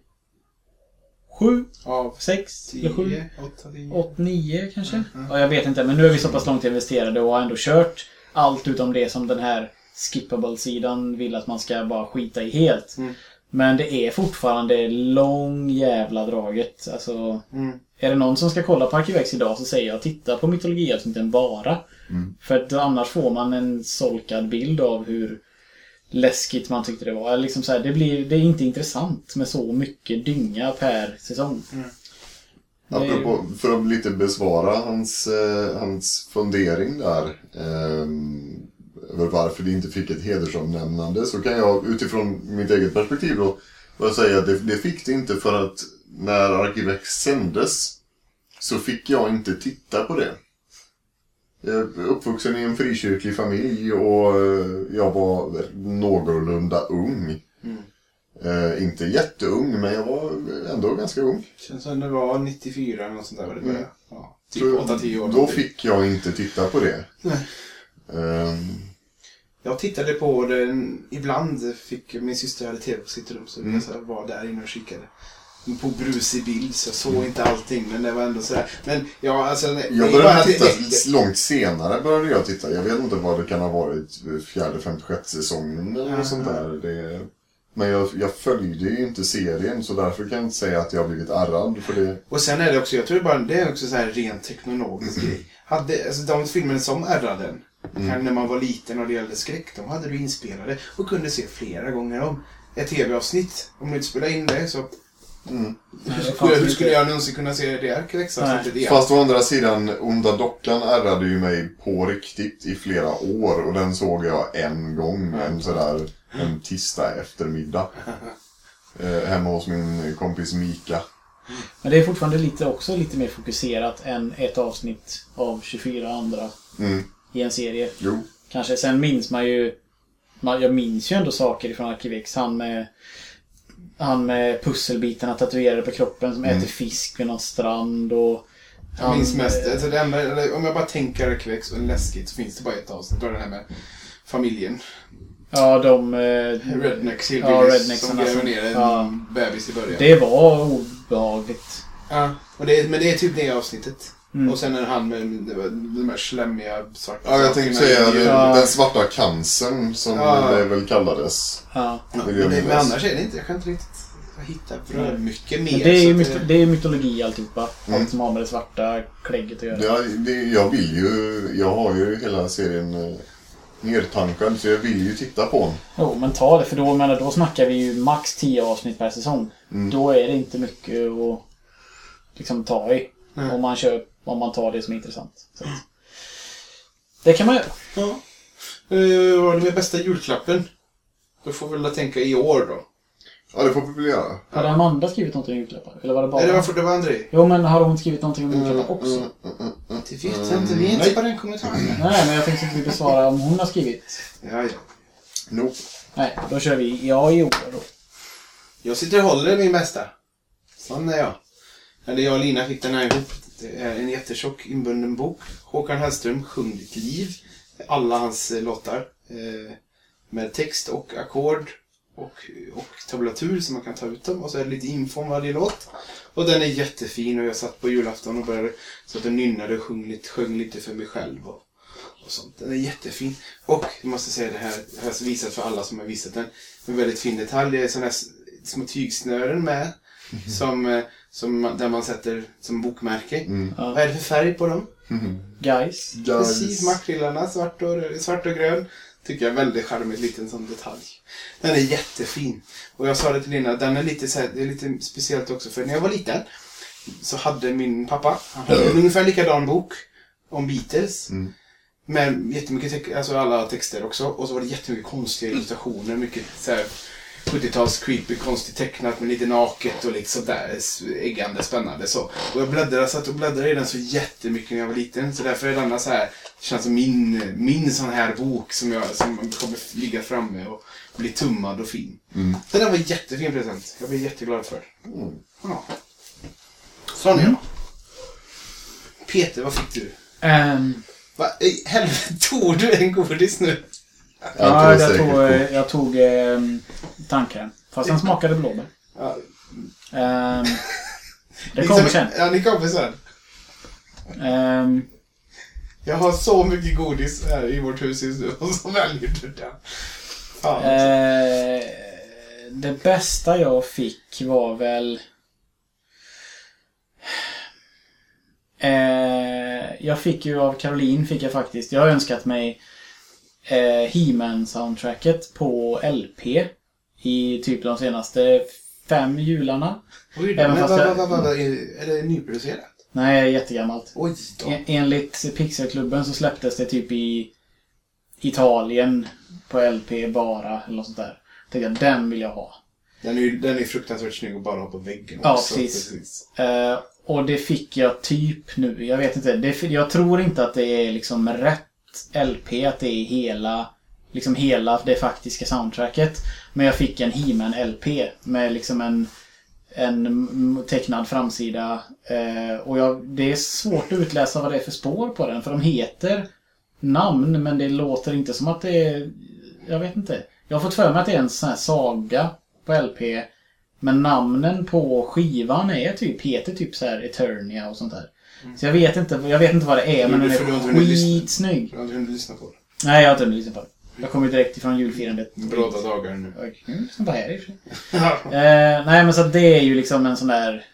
7, Av 6 eller 7. 10, 8, 10. 8, 9 kanske? Mm. Ja, jag vet inte. Men nu är vi så pass långt investerade och har ändå kört allt utom det som den här skippable-sidan vill att man ska bara skita i helt. Mm. Men det är fortfarande lång jävla draget. Alltså, Mm. är det någon som ska kolla på Arkivex idag så säger jag titta på mytologiavsnitten bara. För att annars får man en solkad bild av hur läskigt man tyckte det var. Liksom så här, det, blir, det är inte intressant med så mycket dynga per säsong. Ju- Apropå, för att lite besvara hans, eh, hans fundering där. Eh, över varför det inte fick ett hedersomnämnande. Så kan jag utifrån mitt eget perspektiv då bara säga att det, det fick det inte för att när Arkivex sändes så fick jag inte titta på det. Jag är uppvuxen i en frikyrklig familj och eh, jag var någorlunda ung. Eh, inte jätteung, men jag var ändå ganska ung. Känns som det var 94 eller något sånt där. var Det började. Ja, typ Så 8-10 år. Då fick jag inte titta på det. Nej. Jag tittade på den, ibland fick min syster hade tv på sitt rum så Mm. jag var där inne och kikade. På brusig bild så jag såg inte allting men det var ändå sådär. Men ja alltså. jag började bara- titta det- långt senare. började jag titta. Jag vet inte vad det kan ha varit. Fjärde, femte, sjätte säsongen eller något sånt där. Det, men jag, jag följde ju inte serien så därför kan jag inte säga att jag har blivit ärrad för det. Och sen är det också, jag tror bara det är också så här rent teknologisk grej. Hade, alltså de filmerna som ärrade den, Mm. när man var liten och det gällde skräck, de hade du inspelade och kunde se flera gånger om. Ett tv-avsnitt, om du inte spelade in det så Nej, det Hur, skulle- hur skulle jag någonsin kunna se det Arkivex-avsnittet igen? Fast å andra sidan, Onda Dockan ärrade ju mig på riktigt i flera år och den såg jag en gång, en sådär, en tisdag eftermiddag. Eh, hemma hos min kompis Mika. Men det är fortfarande lite, också lite mer fokuserat än ett avsnitt av 24 andra Mm, i en serie. jo. Kanske. Sen minns man ju... Man, jag minns ju ändå saker från Arkivex. Han med... Han med pusselbitarna tatuerade på kroppen som äter fisk vid någon strand och... Jag minns han, mest, alltså det enda, om jag bara tänker Arkivex och läskigt så finns det bara ett avsnitt. Då är det här med familjen. Ja, de... eh, Rednecks, Ja, rednecksarna som gräver ner en ja. bebis i början. Det var obehagligt. Ja, och det, men det är typ det avsnittet. Mm. Och sen är han med de här slemmiga svarta Ja, jag tänkte säga det, Ja. den svarta cancern som Ja. det väl kallades. Ja. Ja, men, det, men annars är det inte, jag kan inte riktigt hitta för mycket mer. Men det är ju att myto, det är mytologi alltihopa. Mm. Allt som har med det svarta klägget att göra. Ja, det, jag vill ju, jag har ju hela serien eh, nertankad så jag vill ju titta på den. Jo, men ta det. För då, menar, då snackar vi ju max 10 avsnitt per säsong. Mm. Då är det inte mycket att liksom ta i. Nej. Om man, kör, om man tar det som är intressant. Så det kan man göra. Ja. Uh, vad är det med bästa julklappen? Då får vi väl tänka i år då. Ja, det får vi väl göra. Hade Amanda skrivit någonting om julklappar? Eller var det bara... Nej, det var, för, det var André. Jo, men har hon skrivit någonting om julklappar också? Mm, mm, mm. Det vet jag inte. Vi är inte nej. på den kommentaren. Nej, men jag tänkte att vi besvara om hon har skrivit. Ja, ja. Nope. Nej, då kör vi ja i år då. Jag sitter och håller min bästa. Sån är jag. Eller jag och Lina fick den här ihop. Det är en jättetjock inbunden bok. Håkan Hellström, Sjung ditt liv. Alla hans eh, låtar. Eh, med text och ackord. Och, och tabulatur så man kan ta ut dem. Och så är det lite info om varje låt. Och den är jättefin och jag satt på julafton och började så att jag nynnade och sjöng lite, sjöng lite för mig själv. Och, och sånt. Den är jättefin. Och jag måste säga det här, jag har visat för alla som har visat den. En väldigt fin detalj. Det är sådana här små tygsnören med. Som, eh, som, man- där man sätter som bokmärke. Mm. Ja. Vad är det för färg på dem? Guys. Precis, makrillarna, svart och, svart och grön. Tycker jag är väldigt charmigt liten sån detalj. Den är jättefin. Och jag sa det till Lina, den är lite, så här, det är lite speciellt också för när jag var liten så hade min pappa, han hade en ungefär likadan bok om Beatles. Mm. Med jättemycket, alltså alla texter också. Och så var det jättemycket konstiga illustrationer. Mycket så här 70-tals creepy, konstigt tecknat med lite naket och lite sådär äggande, spännande så. Och jag bläddrade, satt och bläddrade i den så jättemycket när jag var liten. Så därför är denna så här, känns som min, min sån här bok som, jag, som kommer ligga framme och bli tummad och fin. Mm. Så den var en jättefin present. Jag blev jätteglad för. Mm. Ja. Sån är jag. Peter, vad fick du? Um, Va? I helvete, tog du en godis nu? Ja, inte jag tog, eh, jag tog tandkräm. Fast den smakade blåbär. Ja, Um, det kommer sen. Ja, ni kommer sen. Um, Jag har så mycket godis här i vårt hus just nu och så väljer du den. Fan. eh, det bästa jag fick var väl... Eh, jag fick ju av Caroline, fick jag faktiskt. Jag har önskat mig eh, He-Man soundtracket på LP i typ de senaste fem jularna. Oj men vad, vad, vad, är, det nyproducerat? Nej, jättegammalt. Oj då. En, enligt Pixelklubben så släpptes det typ i Italien på LP bara, eller något sånt där. Tänkte jag, den vill jag ha. Den är ju den är fruktansvärt snygg att bara ha på väggen Ja, också. precis. Eh, och det fick jag typ nu. Jag vet inte. Det, jag tror inte att det är liksom rätt LP, att det är hela liksom hela det faktiska soundtracket. Men jag fick en He-Man LP med liksom en, en tecknad framsida. Eh, och jag, det är svårt att utläsa vad det är för spår på den. För de heter namn, men det låter inte som att det är... Jag vet inte. Jag har fått för mig att det är en sån här saga på LP. Men namnen på skivan är typ, heter typ så här Eternia och sånt där. Så jag vet inte, jag vet inte vad det är, men den du är skitsnygg. Jag har inte hunnit lyssna på det. Nej, jag har inte hunnit lyssna på det. Jag kommer ju direkt ifrån julfirandet. Bråda dagar nu. Oj, jag på här i. Eh, nej, men så det är ju liksom en sån där...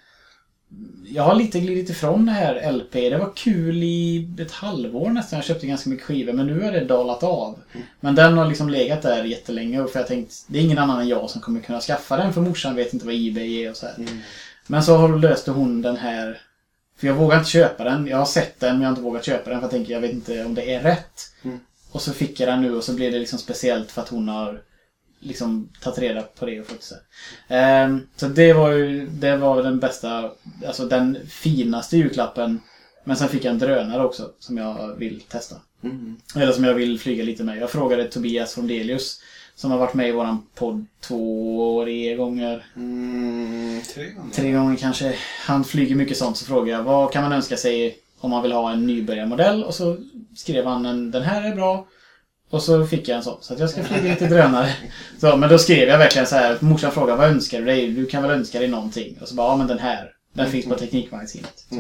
Jag har lite glidit ifrån det här LP. Det var kul i ett halvår nästan. Jag köpte ganska mycket skivor, men nu har det dalat av. Men den har liksom legat där jättelänge och för jag tänkt det är ingen annan än jag som kommer kunna skaffa den för morsan vet inte vad Ebay är och så här. Men så har- löste hon den här... För jag vågar inte köpa den. Jag har sett den men jag har inte vågat köpa den för jag tänker jag vet inte om det är rätt. Mm. Och så fick jag den nu och så blev det liksom speciellt för att hon har liksom tagit reda på det och fått så. Ehm, så det var ju det var den bästa, alltså den finaste julklappen. Men sen fick jag en drönare också som jag vill testa. Mm. Eller som jag vill flyga lite med. Jag frågade Tobias från Delius som har varit med i våran podd två, tre gånger. Mm, tre gånger. Tre gånger kanske. Han flyger mycket sånt så frågade jag vad kan man önska sig om man vill ha en nybörjarmodell och så skrev han en, den här är bra. Och så fick jag en sån. Så att jag ska flyga lite drönare. Så, men då skrev jag verkligen så här. Morsan frågade vad önskar du dig? Du kan väl önska dig någonting? Och så bara, ja men den här. Den finns på Teknikmagasinet. Så.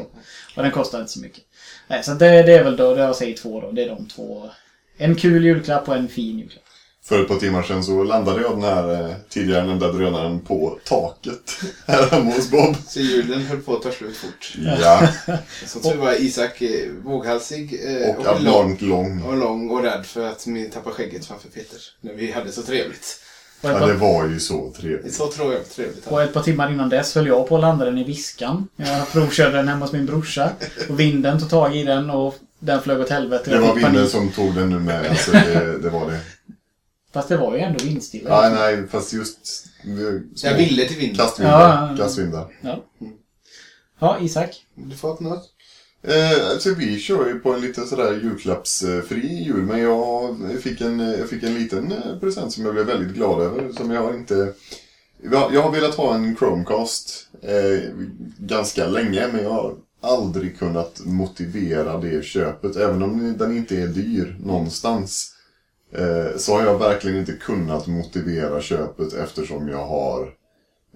Och den kostar inte så mycket. Nej, så det, det är väl då, det jag säger två då. Det är de två. En kul julklapp och en fin julklapp. För ett par timmar sedan så landade jag den här eh, tidigare nämnda drönaren på taket här hemma hos Bob. Så julen höll på att ta slut fort. Ja, Som tur var Isak eh, våghalsig eh, och lång, abnormt lång. och lång och rädd för att vi tappade skägget framför Peter. När vi hade så trevligt. Och Ja, det var ju så trevligt. så trevligt. trevligt. och ett par timmar innan dess höll jag på att landa den i Viskan. Jag provkörde den hemma hos min brorsa. Och vinden tog tag i den och den flög åt helvete. Det Jag var vinden panik. som tog den nu med. Alltså, det, det var det. Fast det var ju ändå vindstilla. Nej, nej, fast just... små Jag ville till vinden. Kastvindar. Ja, ja, ja. Kastvindar. Ja. ja, Isak. Du fått något? Eh, alltså vi kör ju på en lite sådär julklappsfri jul, men jag fick en, jag fick en liten eh, present som jag blev väldigt glad över. Som jag har inte... Jag jag har velat ha en Chromecast eh, ganska länge, men jag har aldrig kunnat motivera det köpet. Även om den inte är dyr någonstans. Eh, så har jag verkligen inte kunnat motivera köpet eftersom jag har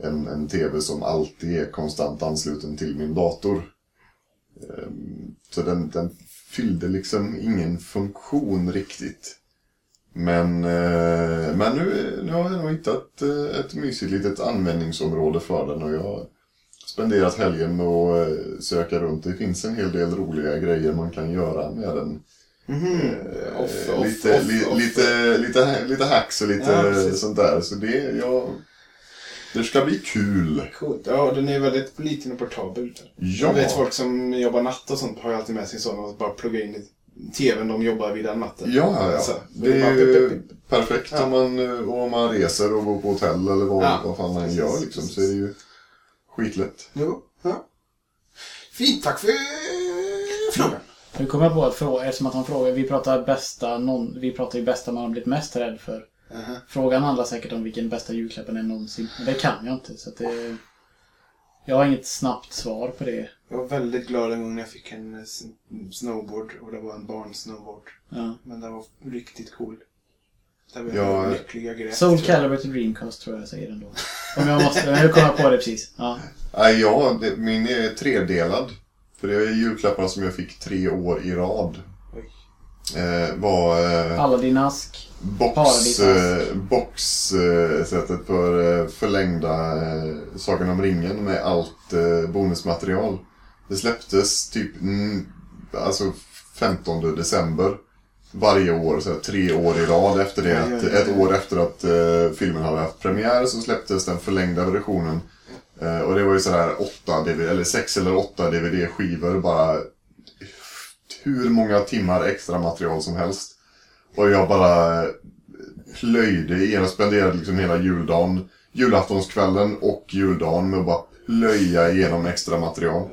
en, en TV som alltid är konstant ansluten till min dator. Ehm, så den, den fyllde liksom ingen funktion riktigt. Men, eh, men nu, nu har jag nog hittat eh, ett mysigt litet användningsområde för den och jag har spenderat helgen med att söka runt. Det finns en hel del roliga grejer man kan göra med den. Eh, Off, off, lite, off, li, off. lite, lite, lite hacks och lite Ja, sånt där. Så det, ja, det ska bli kul. Coolt. Ja, den är väldigt liten och portabel. Ja. Jag vet folk som jobbar natt och sånt har ju alltid med sin sån och bara plugga in i tvn de jobbar vid den natten. Ja, ja, ja. Så, Det är pip, ju pip, pip. perfekt Ja. om, man, om man reser och bor på hotell eller vad, Ja, vad fan man precis, gör liksom. Så är det ju skitlätt. Jo, ja. Fint, tack för frågan. Nu kommer jag på att fråga, eftersom att han frågar, vi pratar bästa, någon, vi pratar ju bästa man har blivit mest rädd för. Aha. Frågan handlar säkert om vilken bästa julklappen är någonsin. Men det kan jag inte, så att det... Jag har inget snabbt svar på det. Jag var väldigt glad en gång när jag fick en eh, snowboard och det var en barnsnowboard. Ja. Men den var riktigt cool. Där var Ja, lyckliga grät. Soul tror jag. Calibur till Dreamcast tror jag jag säger ändå. Om jag måste, nu kommer jag på det precis. Ja. Nej, ja, det, min är tredelad. För det är julklapparna som jag fick tre år i rad. Eh, var eh, Aladdin-ask. box, eh, boxsättet för eh, förlängda eh, Sagan om ringen med allt eh, bonusmaterial. Det släpptes typ mm, alltså 15 december varje år, så här, tre år i rad efter det. Att, ett år efter att eh, filmen hade haft premiär så släpptes den förlängda versionen. Eh, och det var ju så här åtta DVD, eller sex eller åtta DVD-skivor bara hur många timmar extra material som helst. Och jag bara plöjde igenom, spenderade liksom hela juldagen, julaftonskvällen och juldagen med att bara plöja igenom extra material.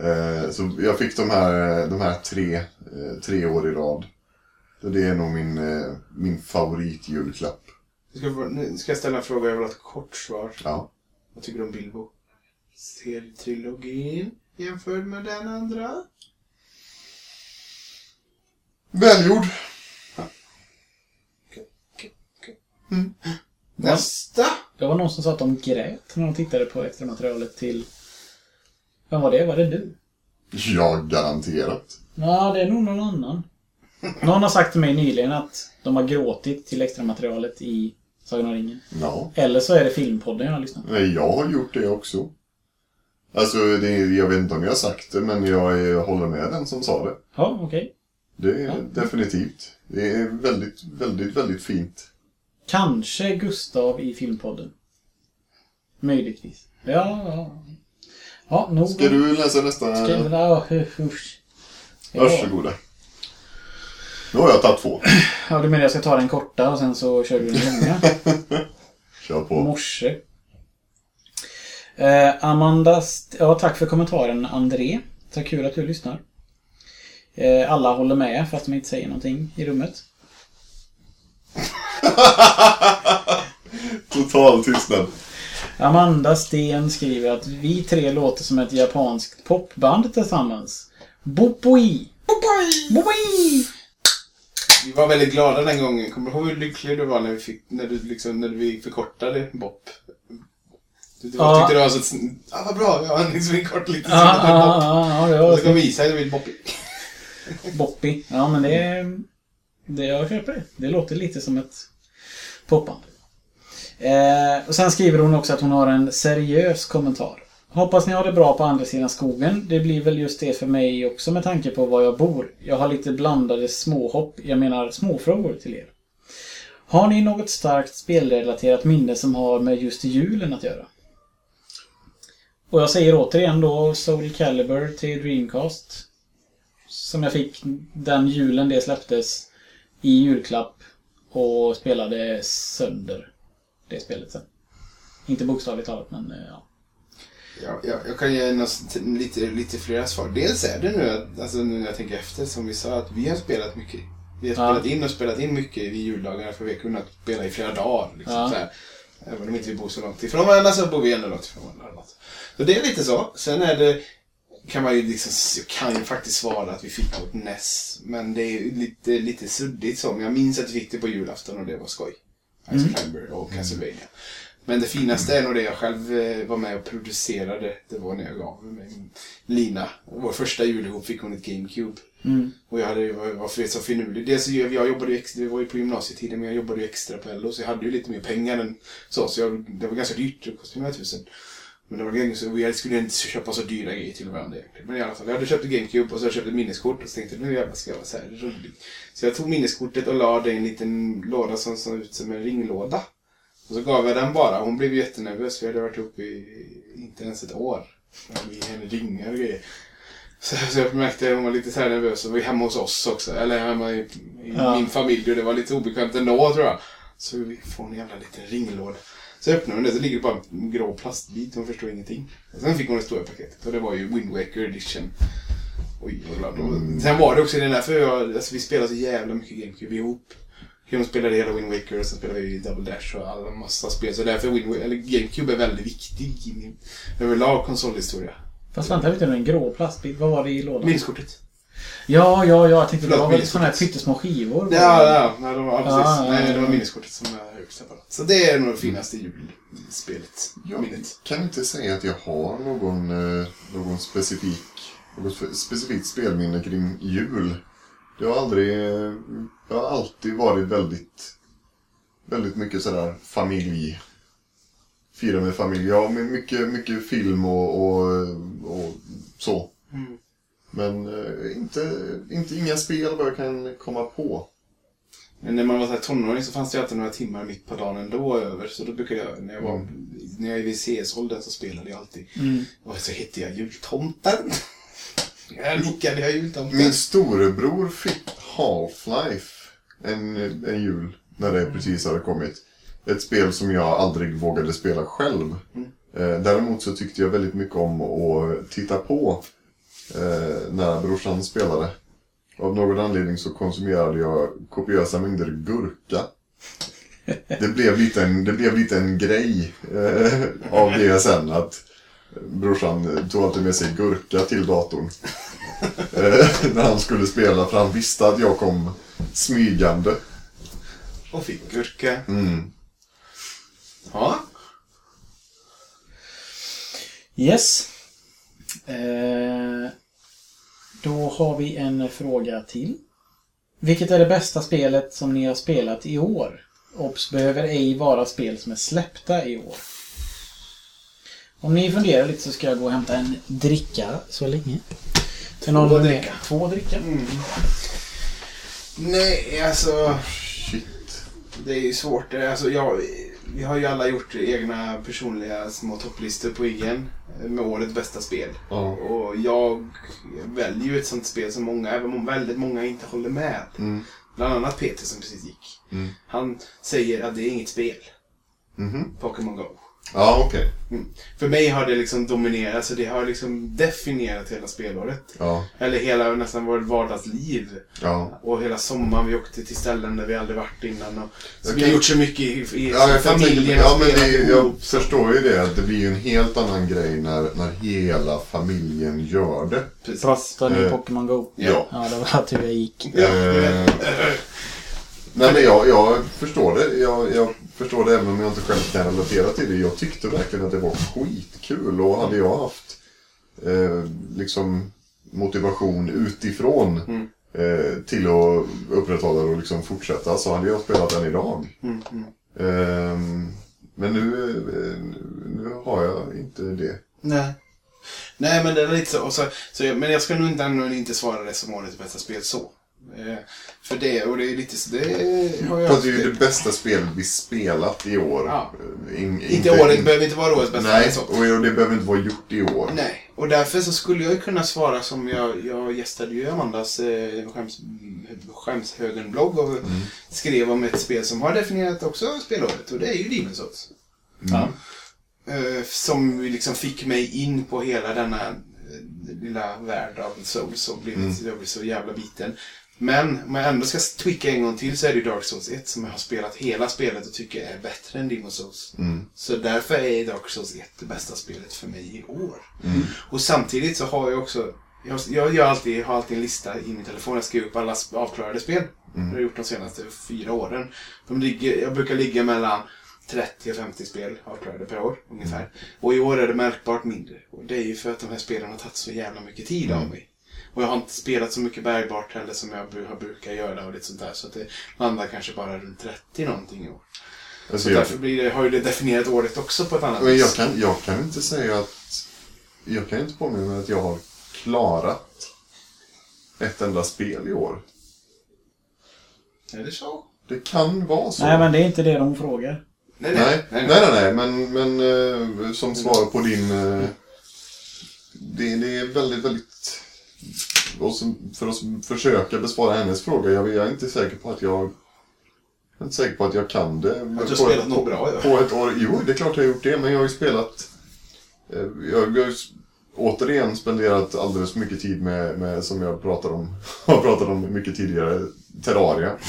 Eh, så jag fick de här, de här tre, eh, tre år i rad. Så det är nog min, eh, min favoritjulklapp. Ska, jag- ska jag ställa en fråga, jag vill ha ett kort svar. Ja. Vad tycker du om Bilbo? Serietrilogin jämfört med den andra? Välgjord! Nästa! Det var någon som sa att de grät när de tittade på extra materialet till... Vem var det? Var det du? Ja, garanterat. Ja, det är nog någon annan. Någon har sagt till mig nyligen att de har gråtit till extra materialet i Sagan om ringen. Ja. Eller så är det Filmpodden jag har lyssnat på. Nej, jag har gjort det också. Alltså, det, jag vet inte om jag har sagt det, men jag, jag håller med den som sa det. Ja, okej. Det är Ja. definitivt. Det är väldigt, väldigt, väldigt fint. Kanske Gustav i Filmpodden. Möjligtvis. Ja, ja. Ja, nog. Ska du läsa nästa? Ska ja, usch. Varsågoda. Nu har jag tagit två. Ja, du menar jag ska ta den korta och sen så kör du den långa? Kör på. Morse. Eh, Amanda, St- ja tack för kommentaren André. Så kul att du lyssnar. Eh, alla håller med fast de inte säger någonting i rummet. Total tystnad. Amanda Sten skriver att vi tre låter som ett japanskt popband tillsammans. Bopoi! Bopoi! Vi var väldigt glada den gången. Kommer du ihåg hur lycklig du var när vi, fick, när du, liksom, när vi förkortade Bop? Du, du Ja. tyckte det var så... sn- Ah, vad bra, vi har liksom en kort liten Ja, sida med Bop. ja, ja, Och så kom Isak och vill Boppy. Boppi. Ja, men det... det jag köper det. Det låter lite som ett popband. Eh, och sen skriver hon också att hon har en seriös kommentar. Hoppas ni har det bra på andra sidan skogen. Det blir väl just det för mig också med tanke på var jag bor. Jag har lite blandade småhopp, jag menar småfrågor till er. Har ni något starkt spelrelaterat minne som har med just julen att göra? Och jag säger återigen då Soul Calibur till Dreamcast. Som jag fick den julen det släpptes i julklapp och spelade sönder det spelet sen. Inte bokstavligt talat men eh, ja. Ja, ja, jag kan ge lite, lite flera svar. Dels är det nu, att- alltså nu när jag tänker efter, som vi sa, att vi har spelat mycket. Vi har Ja. spelat in och spelat in mycket vid juldagarna för vi har kunnat spela i flera dagar. Liksom, Ja. så här. Även om inte vi bor så långt ifrån varandra så bor vi ändå långt ifrån varandra. Så det är lite så. Sen är det, kan man ju liksom, jag kan ju faktiskt svara att vi fick vårt NES. Men det är lite, lite suddigt så. Men jag minns att vi fick det på julafton och det var skoj. Ice Climber och Castlevania. Men det finaste är nog det jag själv eh, var med och producerade. Det var när jag gav mig Lina. Vår första jul ihop fick hon ett GameCube. Mm. Och jag hade var, för så finurlig. Dels jag, jag jobbade ju extra, det var ju på gymnasietiden, men jag jobbade ju extra på LO så jag hade ju lite mer pengar än så. Så jag, det var ganska dyrt, det kostade några tusen. Men det var ganska, så vi skulle inte köpa så dyra grejer till varandra egentligen. Men i alla fall, jag hade köpt ett GameCube och så hade jag ett minneskort och så tänkte jag nu jävlar ska jag vara så här rolig. Så jag tog minneskortet och la det i en liten låda som såg ut som en ringlåda. Och så gav jag den bara. Hon blev jättenervös. Vi hade varit uppe i inte ens ett år. Vi henne ringar och grejer. Så, så jag märkte att hon var lite så här nervös. Och vi var hemma hos oss också. Eller hemma i, i Ja. min familj. Och det var lite obekvämt ändå tror jag. Så vi får en jävla liten ringlåda. Så öppnade hon det. Så ligger det bara en grå plastbit. Hon förstår ingenting. Och sen fick hon det stora paketet. Och det var ju Wind Waker edition. Oj, vad glad var. Sen var det också den där för jag, alltså, vi spelade så jävla mycket GameCube ihop. Hon spelade hela Wind Waker och sen spelade vi Double Dash och alla massa spel. Så därför Wind Waker, eller GameCube är väldigt viktig i min överlag konsolhistoria. Fast vänta lite nu, en grå plastbit. Vad var det i lådan? Minneskortet. Ja, ja, ja. Jag tänkte det Förlåt, var väl såna här pyttesmå skivor? Ja, ja, nej, de var, ja, precis. Ja, ja, Nej, det ja. var minneskortet som jag högst separat. Så det är nog det finaste julspelet. Jag Minnet. kan inte säga att jag har någon, eh, någon specifik, något spe- specifikt spelminne kring jul. Det har aldrig... Jag har alltid varit väldigt, väldigt mycket sådär familj. Fira med familj. Ja, med mycket, mycket film och, och, och så. Mm. Men eh, inte, inte inga spel vad jag kan komma på. Men när man var så här tonåring så fanns det ju alltid några timmar mitt på dagen ändå över. Så då brukade jag, när jag var, när jag är i CS-åldern så spelade jag alltid. Mm. Och så hette jag Jultomten. Nickade jag Jultomten. Min storebror fick Half-Life en, en jul när det precis hade kommit. Ett spel som jag aldrig vågade spela själv. Eh, däremot så tyckte jag väldigt mycket om att titta på eh, när brorsan spelade. Av någon anledning så konsumerade jag kopiösa mängder gurka. Det blev lite en, det blev lite en grej eh, av det sen att brorsan tog alltid med sig gurka till datorn. Eh, när han skulle spela för han visste att jag kom smygande. Och fick gurka. Mm. Ja. Yes. Eh, då har vi en fråga till. Vilket är det bästa spelet som ni har spelat i år? Obs! Behöver ej vara spel som är släppta i år. Om ni funderar lite så ska jag gå och hämta en dricka så länge. Två någon med- dricka. Två dricka. Nej, alltså. Shit. Det är ju svårt. Alltså, jag, vi har ju alla gjort egna personliga små topplistor på IGN med årets bästa spel. Ja. Och jag väljer ju ett sånt spel som många, även om väldigt många inte håller med. Mm. Bland annat Peter som precis gick. Mm. Han säger att det är inget spel, Mhm. Pokémon Go. Ja, okej. För mig har det liksom dominerat, så det har liksom definierat hela spelåret. Ja. Eller hela nästan vårt vardagsliv. Ja. Och hela sommaren vi åkte till ställen där vi aldrig varit innan. Och, så vi har gjort så mycket i, i Ja, jag familjen. ja men det, jag förstår ju det. Att det blir ju en helt annan grej när, när hela familjen gör det. Precis. Pratar ni Eh, Pokémon Go? Ja. Ja, det var tur jag gick. Ja, Eh, Nej men jag, jag förstår det. Jag, jag förstår det även om jag inte själv kan relatera till det. Jag tyckte verkligen att det var skitkul och hade jag haft eh, liksom motivation utifrån Mm. eh, till att upprätthålla och liksom fortsätta så hade jag spelat den idag. Mm, mm. Ehm, men nu, eh, nu har jag inte det. Nej. Nej, men det är lite så. Så, så jag, men jag ska nog inte, inte svara det som årets bästa spel så. Eh, för det, och det är lite så, det har jag... Fast det är ju det bästa spelet vi spelat i år. Ja. In- inte året, det behöver inte vara årets bästa Nej, och det behöver inte vara gjort i år. Nej, och därför så skulle jag ju kunna svara som jag, jag gästade ju Amandas eh, skäms, skämshögen-blogg och skrev om ett spel som har definierat också spelåret och det är ju Demon's Souls. Ja. Eh, som liksom fick mig in på hela denna eh, lilla värld av Souls och blev, jag blev så jävla biten. Men om jag ändå ska tweaka en gång till så är det ju Dark Souls 1 som jag har spelat hela spelet och tycker är bättre än Demon's Souls. Mm. Så därför är Dark Souls 1 det bästa spelet för mig i år. Mm. Och samtidigt så har jag också jag, jag gör alltid, har alltid en lista i min telefon. Jag skriver upp alla avklarade spel. Det har jag gjort de senaste fyra åren. De ligger, jag brukar ligga mellan 30 och 50 spel avklarade per år ungefär. Och i år är det märkbart mindre. Och det är ju för att de här spelen har tagit så jävla mycket tid av mig. Och jag har inte spelat så mycket bergbart heller som jag brukar göra och lite sånt där. Så att det landar kanske bara runt 30 någonting i år. Alltså, Så jag, därför blir det, har ju det definierat året också på ett annat men vis. jag, kan, jag kan inte säga att... Jag kan inte påminna mig att jag har klarat ett enda spel i år. Är det så? Det kan vara så. Nej, men det är inte det de frågar. Nej, Nej, nej, nej, nej, men, men eh, som svar på din... eh, det, det är väldigt, väldigt... Och som, för att försöka besvara hennes fråga, jag, jag är inte säker på att jag... Jag är inte säker på att jag kan det. Du har på, spelat något bra, ja. På ett år. Jo, det är klart jag har gjort det, men jag har ju spelat... eh, Jag, jag har återigen spenderat alldeles för mycket tid med, med som jag pratade om, har pratat om mycket tidigare, Terraria.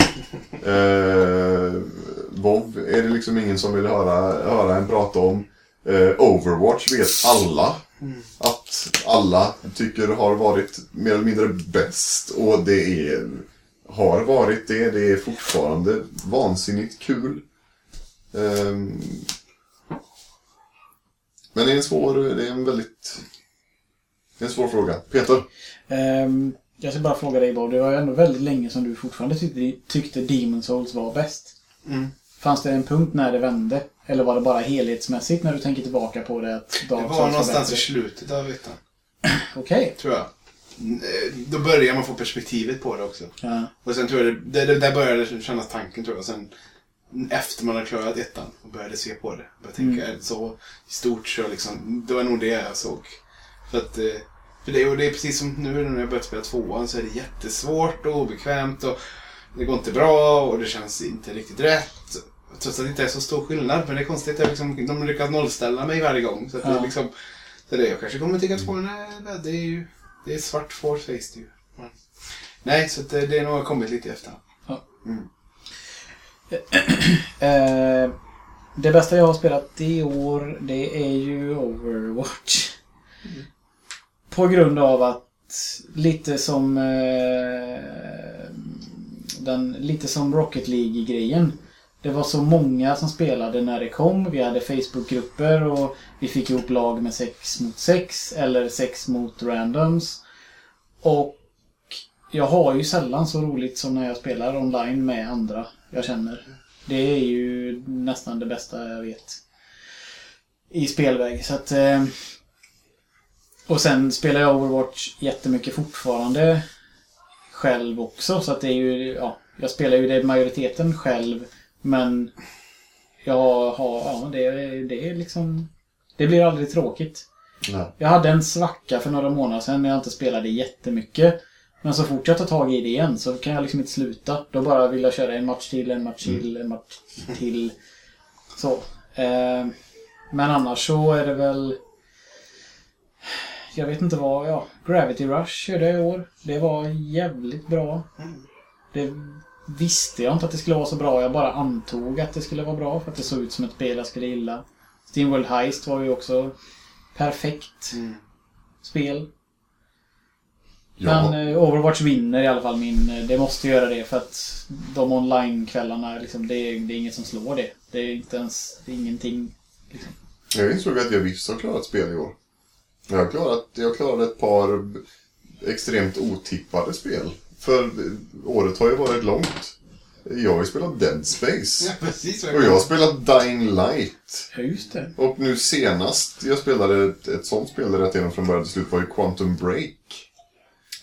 Eh, WoW är det liksom ingen som vill höra, höra en prata om. Eh, Overwatch vet alla att alla tycker har varit mer eller mindre bäst. Och det är, har varit det. Det är fortfarande vansinnigt kul. Ehm, men det är en svår, det är en väldigt... Det är en svår fråga. Peter? Ehm, jag ska bara fråga dig Bob, det var ju ändå väldigt länge som du fortfarande tyckte, tyckte Demon's Souls var bäst. Mm. Fanns det en punkt när det vände? Eller var det bara helhetsmässigt när du tänker tillbaka på det? Att Det var Souls någonstans i bättre? slutet av ettan. Okej. Tror jag. Mm, eh, Då börjar man få perspektivet på det också. Ja. Och sen tror jag det, det, där började kännas tanken tror jag. Och sen efter man har klarat ettan och började se på det. Började tänka så i stort så liksom. Det var nog det jag såg. För att eh, för det, och det är precis som nu när jag börjat spela tvåan så är det jättesvårt och obekvämt. Och det går inte bra och det känns inte riktigt rätt. Trots att det inte är så stor skillnad. Men det är konstigt att liksom, de lyckas nollställa mig varje gång. Så att det Ja. är liksom... Så det, jag kanske kommer tycka att tvåan är... Det är ju... Det är svart force face ju. Men, nej, så det, det är nog kommit lite i efterhand. Eh, det bästa jag har spelat i år, det är ju Overwatch. På grund av att lite som eh, den, lite som Rocket League-grejen. Det var så många som spelade när det kom. Vi hade Facebookgrupper och vi fick ihop lag med 6 mot 6 eller 6 mot randoms. Och jag har ju sällan så roligt som när jag spelar online med andra jag känner. Det är ju nästan det bästa jag vet. I spelväg. Så att, eh, och sen spelar jag Overwatch jättemycket fortfarande själv också. Så att det är ju, ja, jag spelar ju det majoriteten själv. Men jag har, ja det, är- det är liksom... Det blir aldrig tråkigt. Nej. Jag hade en svacka för några månader sedan när jag inte spelade jättemycket. Men så fort jag tar tag i det igen så kan jag liksom inte sluta. Då bara vill jag köra en match till, en match till, en match till. Så. Eh, men annars så är det väl... Jag vet inte vad, ja. Gravity Rush körde jag i år. Det var jävligt bra. Det visste jag inte att det skulle vara så bra. Jag bara antog att det skulle vara bra för att det såg ut som ett spel jag skulle gilla. Steamworld Heist var ju också perfekt Mm. spel. Ja. Men eh, Overwatch vinner i alla fall min... eh, Det måste göra det för att de online-kvällarna, liksom, det, är, det är inget som slår det. Det är inte ens... Det är ingenting. Jag insåg att jag visst har klarat spel i år. Jag har klarat, jag klarade ett par extremt otippade spel. För året har ju varit långt. Jag har ju spelat Dead Space. Ja, precis. Och jag har spelat Dying Light. Ja, just det. Och nu senast jag spelade ett, ett sånt spel rätt igenom från början till slut var ju Quantum Break.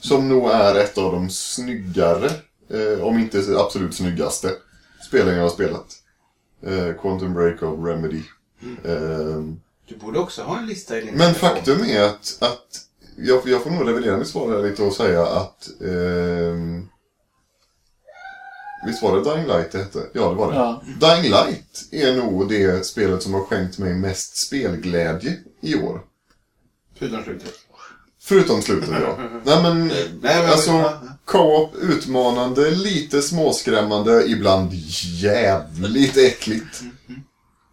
Som nog är ett av de snyggare, eh, om inte absolut snyggaste, spelen jag har spelat. Eh, Quantum Break av Remedy. Eh, Du borde också ha en lista i din men telefon. faktum är att, att jag, jag får nog revidera mitt svar här lite och säga att ehm, Visst var det Dying Light det hette? Ja, det var det. Ja. Dying Light är nog det spelet som har skänkt mig mest spelglädje i år. Förutom slutet. Förutom slutet, ja. Nej, men Nej, men- alltså, co-op, utmanande, lite småskrämmande, ibland jävligt äckligt.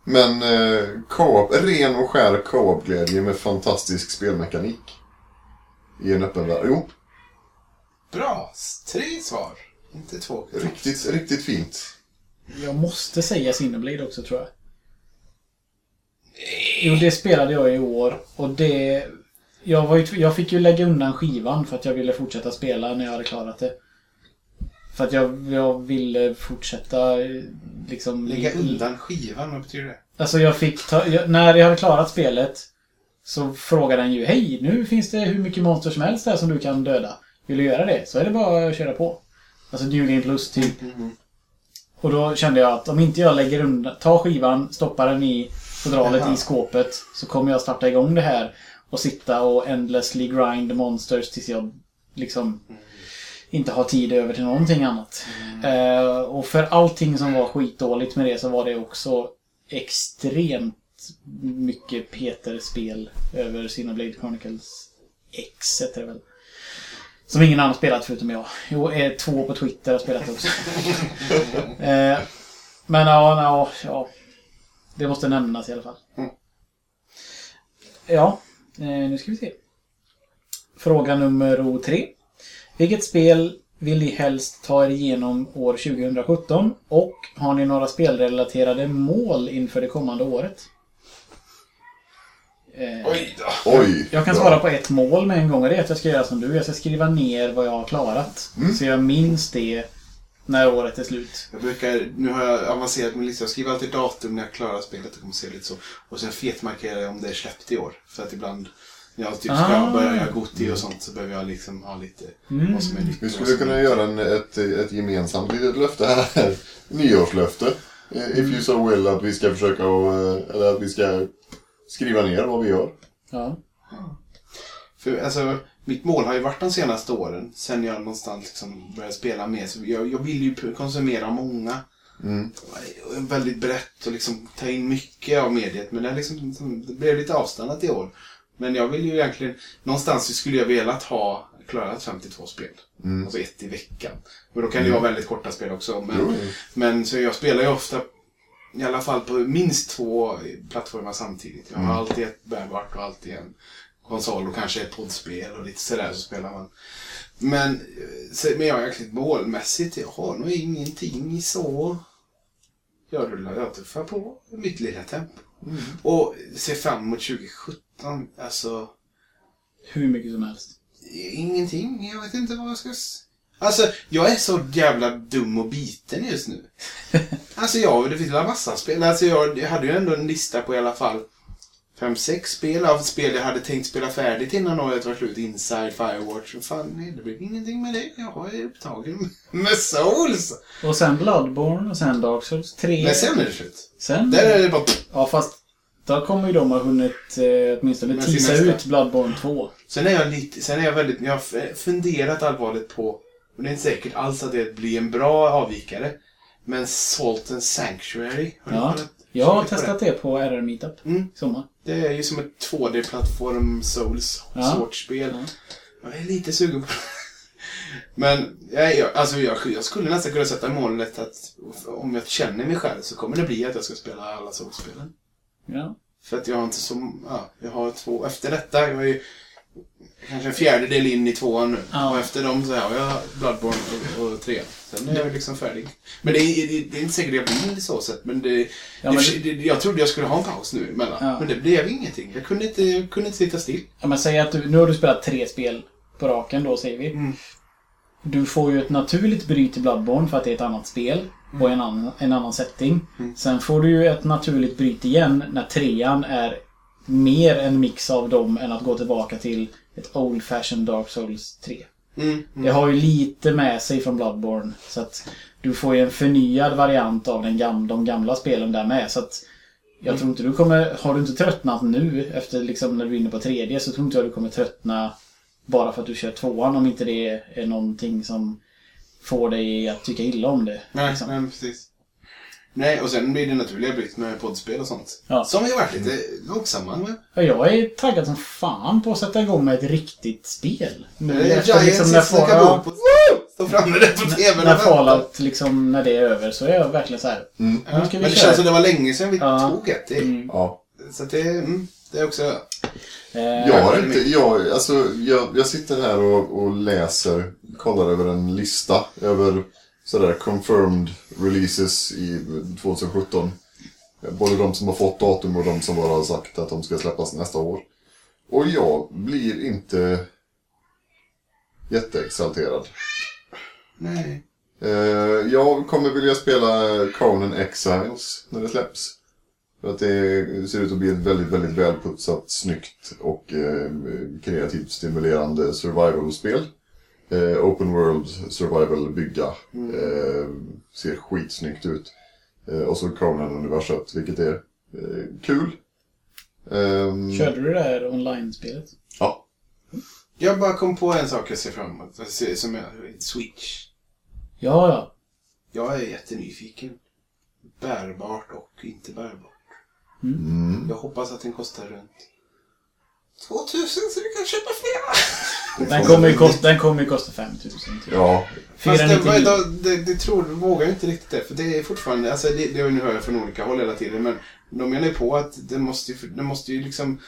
Men eh, co-op, ren och skär co-op-glädje med fantastisk spelmekanik. I en öppen värld. Jo, Bra. Tre svar. Inte två. riktigt, riktigt fint. Jag måste säga Cineblade också tror jag. Jo, det spelade jag i år och det... Jag, var ju, jag fick ju lägga undan skivan för att jag ville fortsätta spela när jag hade klarat det. För att jag, jag ville fortsätta liksom... Lägga undan skivan, vad betyder det? Alltså jag fick ta, jag, När jag hade klarat spelet så frågade den ju Hej, nu finns det hur mycket monster som helst där som du kan döda. Vill du göra det? Så är det bara att köra på. Alltså New Game Plus typ. Och då kände jag att om inte jag lägger undan, tar skivan, stoppar den i fodralet Jaha. i skåpet så kommer jag starta igång det här och sitta och endlessly grind monsters tills jag liksom inte har tid över till någonting annat. Eh, och för allting som var skitdåligt med det så var det också extremt mycket Peter-spel över Xenoblade Chronicles X heter det väl. Som ingen annan spelat förutom jag. Jo, eh, två på Twitter har spelat också. eh, men ja, ja, ja. Det måste nämnas i alla fall. Mm. Ja, eh, nu ska vi se. Fråga nummer tre. Vilket spel vill ni helst ta er igenom år 2017? Och har ni några spelrelaterade mål inför det kommande året? Eh, Oj då. Oj! jag kan bra. svara på ett mål med en gång och det är att jag ska göra som du. Jag ska skriva ner vad jag har klarat. Så jag minns det när året är slut. Jag brukar, nu har jag avancerat min lista. Jag skriver alltid datum när jag klarar spelet. Det kommer se lite så. Och sen fetmarkerar jag om det är släppt i år. För att ibland när jag typ ska Ah. börja göra Goti och sånt så behöver jag liksom ha lite Mm. vad som är nytt. Vi och skulle kunna göra en, ett, ett gemensamt litet löfte här. Nyårslöfte. Eh, If you so will att vi ska försöka och, eh, eller att vi ska skriva ner vad vi gör. Ja. För, alltså, mitt mål har ju varit de senaste åren. Sen jag någonstans liksom började spela mer. Så jag, jag vill ju konsumera många. Mm. Väldigt brett och liksom ta in mycket av mediet. Men det, är liksom, det blev lite avstannat i år. Men jag vill ju egentligen... Någonstans skulle jag velat ha klarat 52 spel. Mm. Alltså ett i veckan. Men då kan det ju vara väldigt korta spel också. Men, jo. men så jag spelar ju ofta i alla fall på minst två plattformar samtidigt. Jag har Mm. alltid ett bärbart och alltid en konsol och kanske ett poddspel och lite sådär så spelar man. Men, eh, men jag är egentligen målmässigt, jag har nog ingenting så... Jag rullar, jag tuffar på i mitt lilla tempo. Mm. Och ser fram emot 2017. Alltså, Hur mycket som helst. ingenting. Jag vet inte vad jag ska... Alltså, jag är så jävla dum och biten just nu. Alltså, jag, det finns en massa spel. Alltså, jag, jag hade ju ändå en lista på i alla fall fem, sex spel av spel jag hade tänkt spela färdigt innan året var slut. Inside, Firewatch. Och fan, nej, det blev ingenting med det. Jag är upptagen med Souls. Och sen Bloodborne och sen Dark Souls 3. Men sen är det slut. Sen? Där är det bara... Ja, fast då kommer ju de ha hunnit eh, åtminstone nästa. ut Bloodborne 2. Sen är jag lite, sen är jag väldigt, jag har funderat allvarligt på, och det är inte säkert alls att det blir en bra avvikare, men Salt and Sanctuary. Har Ja. kollat- Jag har testat det på RR Meetup Mm. sommar. Det? är ju som ett 2D-plattform Souls Ja. sortspel. Ja. Jag är lite sugen på det. Men jag, jag, alltså jag, jag skulle nästan kunna sätta målet att om jag känner mig själv så kommer det bli att jag ska spela alla Souls-spelen. Ja. För att jag har inte så... Ja, jag har två... Efter detta, jag är ju kanske en fjärdedel in i tvåan nu. Ja. Och efter dem så har jag Bloodborne och, och trean. Sen är jag liksom färdig. Men det är, det, det är inte säkert jag blir så sett. Men det... Ja, men det, jag trodde jag skulle ha en paus nu emellan. Ja. Men det blev ingenting. Jag kunde inte, jag kunde inte sitta still. ja men säg att du, nu har du spelat tre spel på raken då, säger vi. Mm. Du får ju ett naturligt bryt i Bloodborne för att det är ett annat spel och en annan, en annan setting. Mm. Sen får du ju ett naturligt bryt igen när trean är mer en mix av dem än att gå tillbaka till ett Old Fashioned Dark Souls 3. Mm. Det har ju lite med sig från Bloodborne. Så att du får ju en förnyad variant av den gam de gamla spelen där med. Så att jag Mm. tror inte du kommer... Har du inte tröttnat nu efter liksom när du är inne på tredje så tror inte jag du kommer tröttna bara för att du kör tvåan om inte det är någonting som får dig att tycka illa om det. Nej, liksom. nej, precis. Nej, och sen blir det naturliga bryt med poddspel och sånt. Ja. Som vi har varit lite långsamma med. Ja, Jag är taggad som fan på att sätta igång med ett riktigt spel. Nu Det är efter Giants liksom när, kabot på... Stå framme där på tvn när. Fallout liksom, när det är över så är jag verkligen så här. Ja, Nu ska men vi det köra. känns som det var länge sedan vi Ja. tog ett. Det, Mm. Ja. Så det, mm, det är också... Eh, Jag har inte, jag, alltså, jag, jag sitter här och, och läser, kollar över en lista över sådär confirmed releases i 2017. Både de som har fått datum och de som bara har sagt att de ska släppas nästa år. Och jag blir inte jätteexalterad. Nej. Eh, jag kommer vilja spela Conan Exiles när det släpps. För att det ser ut att bli ett väldigt, väldigt välputsat, snyggt och eh, kreativt stimulerande survival-spel. Eh, open world survival bygga. Eh, ser skitsnyggt ut. Eh, och så Conan-universet, vilket är eh, kul. Ehm, Körde du det här online-spelet? Ja. Jag bara kom på en sak jag ser fram emot. Jag ser- Som är Switch. Ja, ja. Jag är jättenyfiken. Bärbart och inte bärbart. Mm. Jag hoppas att den kostar runt 2000 så vi kan köpa flera. Den kommer ju kosta, den kommer ju kosta 5000. Typ. Ja, Fast det, 499. då, det, det tror, vågar jag inte riktigt det. För det är fortfarande, alltså det, det nu hör jag från olika håll hela tiden. Men de menar ju på att det måste ju, det måste ju liksom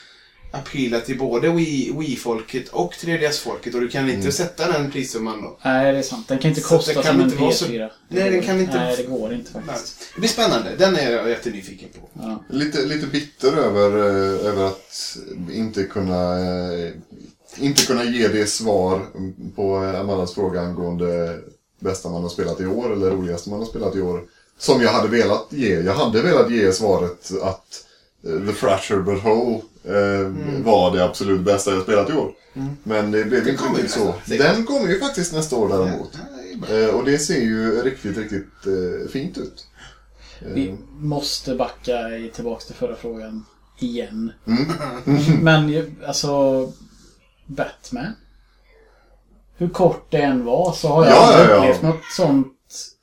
appila till både Wii- Wii-folket och 3DS-folket. Och du kan inte sätta den prissumman då. Nej, det är sant. Den kan inte kosta det kan som en inte så- PS4. Det Nej, går den kan inte- Nej, det går inte Nej. faktiskt. Det blir spännande. Den är jag jättenyfiken på. Ja. Lite, lite bitter över, eh, över att inte kunna, eh, inte kunna ge det svar på Amandas fråga angående bästa man har spelat i år eller roligaste man har spelat i år. Som jag hade velat ge. Jag hade velat ge svaret att eh, The Fracture But Whole eh, var det absolut bästa jag spelat i år. Men det blev inte riktigt så. nästa. Den kommer ju faktiskt nästa år däremot. Ja, det. Eh, och det ser ju riktigt, riktigt eh, fint ut. Vi måste backa tillbaks till förra frågan igen. Mm. Men alltså... Batman. Hur kort det än var så har jag Ja, aldrig ja, ja. upplevt något sånt.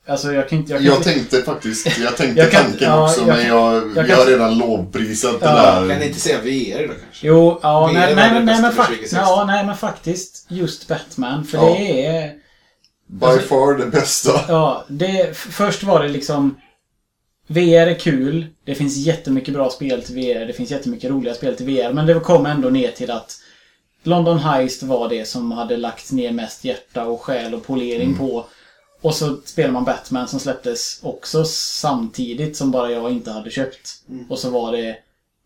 Alltså jag kan inte... Jag kan Jag inte tänkte faktiskt, jag tänkte Jag kan- tanken ja, också jag men jag, jag jag, kan- har redan lovprisat Ja, det där. Kan ni inte säga VR då kanske? Jo, ja, nej, nej, nej, men fakt- 2016. ja, nej men faktiskt just Batman. För Ja. det är... By alltså- far det bästa. Ja, det, först var det liksom... VR är kul. Det finns jättemycket bra spel till VR. Det finns jättemycket roliga spel till VR. Men det kom ändå ner till att London Heist var det som hade lagt ner mest hjärta och själ och polering på. Och så spelar man Batman som släpptes också samtidigt som bara jag inte hade köpt. Och så var det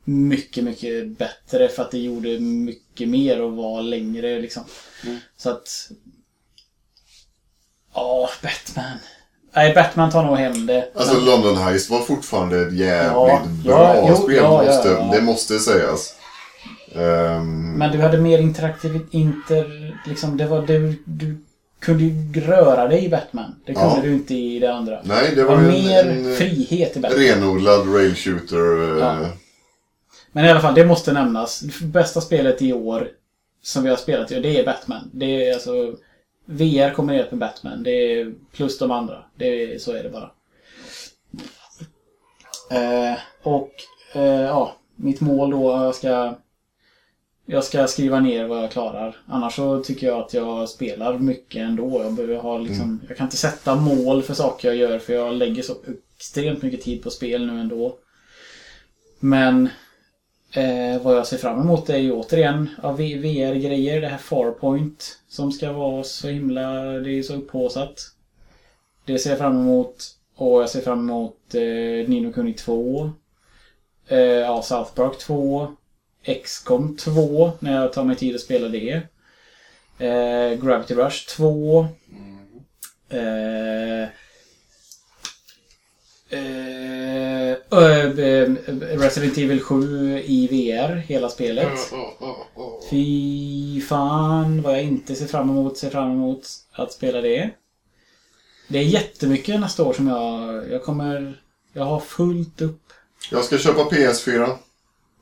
mycket, mycket bättre för att det gjorde mycket mer och var längre liksom. Så att... Ja, Batman. Nej, Batman tar nog hem det. Alltså Men- London Heist var fortfarande ett jävligt Ja, bra ja, jo, spel. ja, ja, måste, ja. Det måste sägas. Ehm, Men du hade mer interaktiv... Inter... Liksom, det var... Du, du kunde ju röra dig i Batman. Det kunde Ja. du inte i det andra. nej, det Det var var ju mer en, en frihet i Batman. renodlad rail shooter. eh, Ja. Men i alla fall, det måste nämnas. Bästa spelet i år som vi har spelat i, det är Batman. Det är alltså... VR kombinerat med Batman. Det är plus de andra. Det är, så är det bara. Eh, och eh, ja, mitt mål då, jag ska... Jag ska skriva ner vad jag klarar. Annars så tycker jag att jag spelar mycket ändå. Jag behöver ha liksom... Jag kan inte sätta mål för saker jag gör för jag lägger så extremt mycket tid på spel nu ändå. Men eh, vad jag ser fram emot är ju återigen VR-grejer. Det här Farpoint som ska vara så himla... Det är så upphaussat. Det ser jag fram emot. Och jag ser fram emot eh, Nino Kuni 2. Eh, ja, South Park 2. XCOM 2 när jag tar mig tid att spela det. Eh, Gravity Rush 2. Eh, eh, eh, Resident Evil 7 i VR, hela spelet. Fy fan vad jag inte ser fram emot, ser fram emot att spela det. Det är jättemycket nästa år som jag, jag kommer... Jag har fullt upp. Jag ska köpa PS4.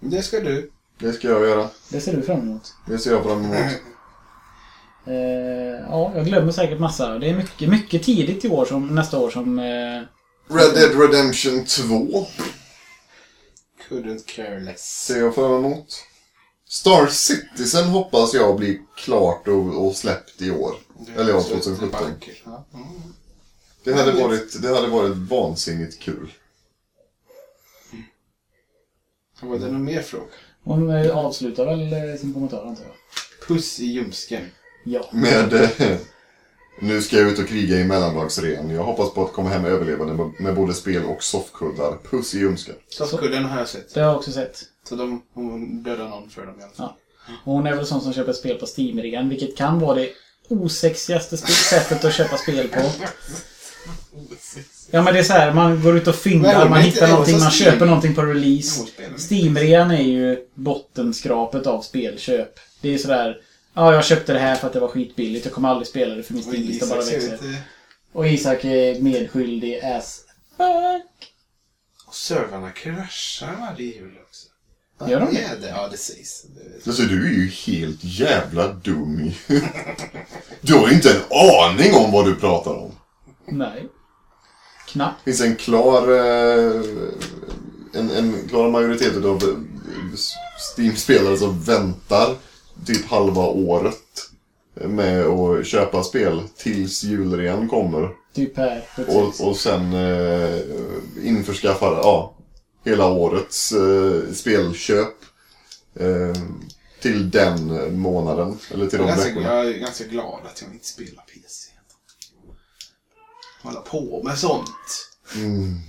Det ska du. Det ska jag göra. Det ser du fram emot. Det ser jag fram emot. Eh, ja, jag glömmer säkert massa. Det är mycket, mycket tidigt i år som, nästa år som... Eh, Red Dead Redemption 2 Couldn't care less. ser jag fram emot. Star Citizen hoppas jag blir klart och, och släppt i år. Eller ja, 2017. Ja. Mm. Det hade varit, det hade varit vansinnigt kul. Var det någon mer fråga? Hon eh, avslutar väl eh, sin kommentar antar jag. Puss i ljumsken. Ja. Med... Eh, nu ska jag ut och kriga i mellandagsren. Jag hoppas på att komma hem överlevande med, med både spel och soffkuddar. Puss i ljumsken. Soffkudden har jag sett. Det har jag också sett. Så de, hon dödade någon för dem i alla fall. Ja. Och hon är väl sån som köper spel på Steam-rean, vilket kan vara det osexigaste sp- sättet att köpa spel på. Ja men det är så här, man går ut och fyndar, man hittar någonting, sa man köper någonting på release. Steam-rean är ju bottenskrapet av spelköp. Det är sådär, ja jag köpte det här för att det var skitbilligt, jag kommer aldrig spela det för min Och Steam-lista bara växer. Och Isak är medskyldig as fuck. Och servrarna kraschar varje jul också. Gör de det? Ja, det? Ja, det sägs. Alltså du är ju helt jävla dum. Du har inte en aning om vad du pratar om. Nej. Knappt. Det finns en klar... Eh, en, en klar majoritet av eh, Steam-spelare som väntar typ halva året med att köpa spel tills julrean kommer. Typ här. Och, och sen eh, införskaffar ja, hela årets eh, spelköp eh, till den månaden. Eller till Jag de är, ganska, veckorna. jag är ganska glad att jag inte spelar PC. Hålla på med sånt. Mm.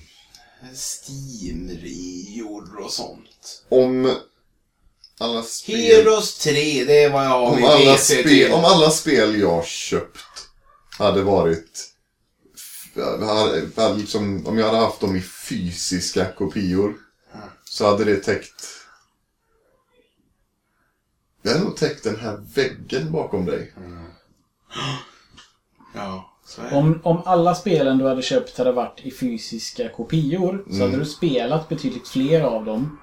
Steam-reor och sånt. Om alla spel... Heroes 3, det är vad jag har Om alla, PC spel, om alla spel jag köpt hade varit... Hade, liksom, om jag hade haft dem i fysiska kopior så hade det täckt... Det hade nog täckt den här väggen bakom dig. Ja, är det. Om, om alla spelen du hade köpt hade varit i fysiska kopior så Mm. hade du spelat betydligt fler av dem.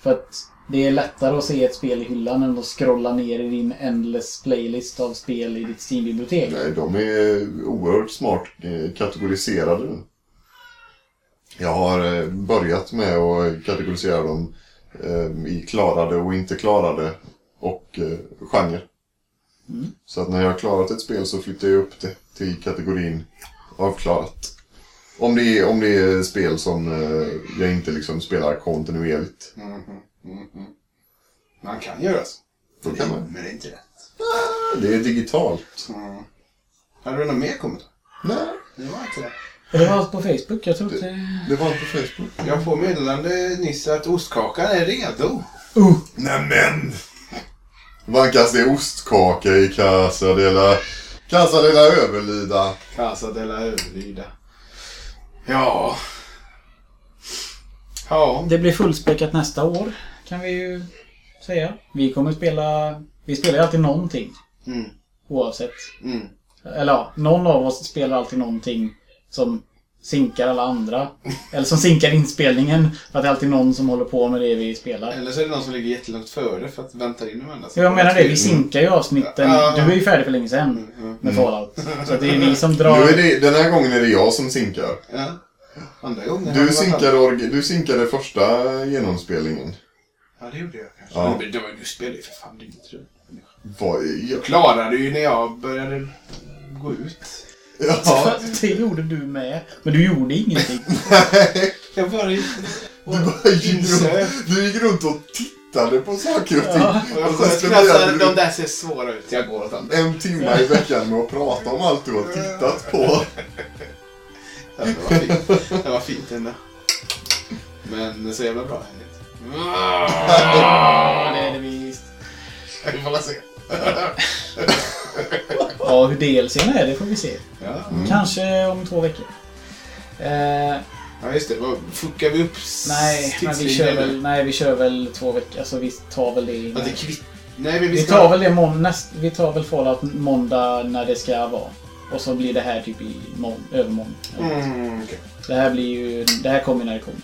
För att det är lättare att se ett spel i hyllan än att scrolla ner i din endless playlist av spel i ditt Steam-bibliotek. Nej, de är oerhört smart eh, kategoriserade nu. Jag har eh, börjat med att kategorisera dem eh, i klarade och inte klarade och eh, Så att när jag har klarat ett spel så flyttar jag upp det till kategorin avklarat. Om det är, om det är spel som eh, jag inte liksom spelar kontinuerligt. Man kan göra så. Då kan man. Men det är inte rätt. Det är digitalt. Mm. Hade du någon mer kommentar? Nej, Det var inte det. Det var allt på Facebook. Jag tror inte... det var inte på Facebook. Jag får meddelande nyss att ostkakan är redo. Nämen! Vankas det ostkaka i Casa de la... Casa de la Överlida. Casa de la Överlyda. Ja. Ja. Det blir fullspäckat nästa år, kan vi ju säga. Vi kommer spela... Vi spelar ju alltid någonting. Mm. Oavsett. Mm. Eller ja, någon av oss spelar alltid någonting som sinkar alla andra. Eller som sinkar inspelningen. För att det är alltid någon som håller på med det vi spelar. Eller så är det någon som ligger jättelångt före för att vänta in de andra. Så jag menar det, vi sinkar ju avsnitten. Du är ju färdig för länge sedan med Fallout. Så att det är vi som Nu drar... är det, den här gången är det jag som sinkar. Ja. Andra gången Du sinkade, du sinkade första genomspelningen. Ja, det gjorde jag kanske. Ja. Men det var, du spelade ju för fan dygnet runt. Jag klarade ju när jag började gå ut. Ja. Det gjorde du med. Men du gjorde ingenting. Jag bara gick Du, bara gick runt, du gick runt och tittade på saker och ting. Ja. Och jag Och så sköt spenderade knasar, du de där ser svåra ut. Jag går åt andra. en timme i veckan med att prata om allt du har tittat på. Ja, det var fint. Det var fint ändå. Men så jävla bra det är det visst. Vi får väl se. Ja, hur DLCn är, det får vi se. Ja. Kanske om två veckor. Eh, ja, just det. Fuckar vi upp nej, men vi kör väl, nej, vi kör väl två veckor. Alltså vi tar väl det Att innan. det kvitt... Nej, men vi Vi ska... tar väl det mån- näst, Vi tar väl Fallout måndag när det ska vara. Och så blir det här typ i mån, övermorgon. Mm, okej. Det här blir ju... Det här kommer när det kommer.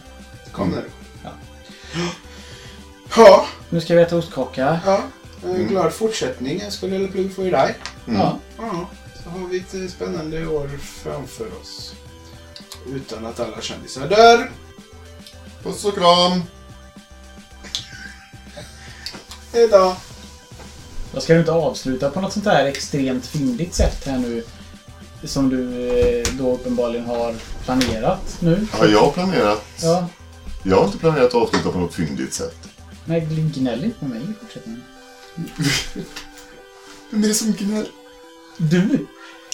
Kom nu. Ja. Ja. Nu ska vi äta ostkaka. Ja. En glad fortsättning. Jag skulle lilla plugg för dig. Ja. Ja. Så har vi ett eh, spännande år framför oss. Utan att alla kändisar dör. Puss och kram. Hejdå. Då ska du inte avsluta på något sånt här extremt fyndigt sätt här nu. Som du eh, då uppenbarligen har planerat nu. Har jag planerat? Ja. Jag har inte planerat att avsluta på något fyndigt sätt. Nej, gnäll inte på mig i fortsättningen. Vem är det som gnäller? Du!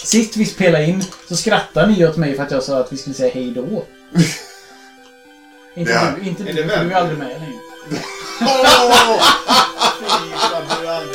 Sist vi spelade in så skrattade ni åt mig för att jag sa att vi skulle säga hej då. inte Ja. du, inte Är du, det för vem? du är aldrig med längre. Fy fan, du är aldrig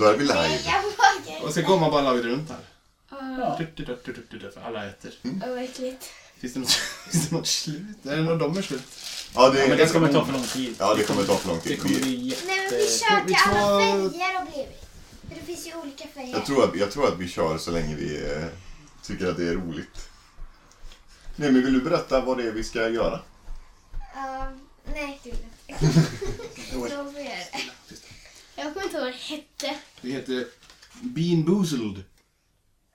då. Är vi live. Och så går man bara laget runt här. Ja. Du, du, du, du, du, du, För alla äter. Vad äckligt. Finns det något, finns det något slut? Är det någon de är slut? Ja, det, Men det kommer ta för lång tid. Ja, det kommer ta för lång Det tid. kommer Vi, bli jätte... Nej men vi kör vi till alla färger har blivit. För det finns ju olika färger. jag, tror att, jag tror att vi kör så länge vi eh, tycker att det är roligt. Nej, men vill du berätta vad det är vi ska göra? Ja, nej, det vill jag inte. Då får jag göra det. Jag kommer inte ihåg vad det hette. Det heter Bean Boozled.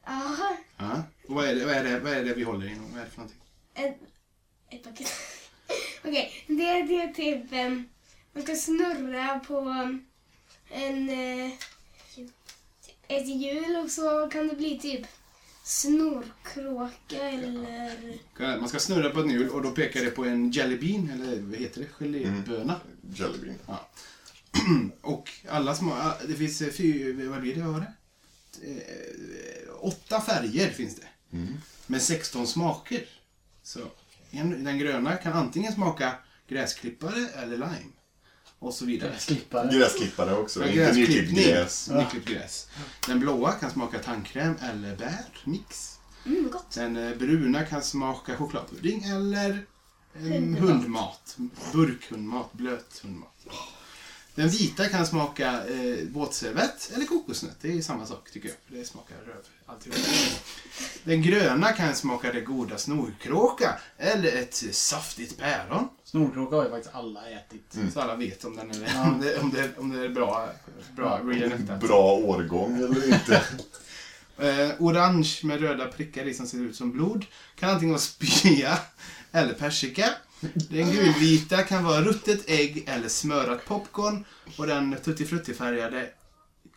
Ja, Ja. Och vad är, det, vad, är det, vad är det vi håller i? Vad är det för någonting? en, ett paket. Okej, det, det är typ... em, man ska snurra på en... eh, ett hjul och så kan det bli typ snorkråka eller... Man ska snurra på ett hjul och då pekar det på en jelly bean, eller vad heter det? Geléböna. Jellybean. Och alla små... ah, Det finns eh, fy, vad blir det? Vad var det? Eh, Åtta färger finns det. Med 16 smaker. Så en, den gröna kan antingen smaka gräsklippare eller lime. Och så vidare. Slippare. Gräsklippare också. Ja, Inte nyklippt gräs. Nyklippt gräs. Den blåa kan smaka tandkräm eller bär, mix. Mm, gott. Den eh, bruna kan smaka chokladpudding eller hundmat. Burkhundmat, blöt hundmat. Den vita kan smaka eh, båtservett eller kokosnöt. Det är samma sak tycker jag. Det smakar röv. Alltihop. Den gröna kan smaka det goda snorkråka eller ett saftigt päron. Snorkråka har ju faktiskt alla ätit. Så alla vet om, den är, om, det, om, det, om det är bra, bra reenactat. Bra årgång eller inte. Eh, orange med röda prickar i som ser ut som blod. Kan antingen vara spya eller persika. Den gulvita kan vara ruttet ägg eller smörat popcorn. Och den tuttifrutti-färgade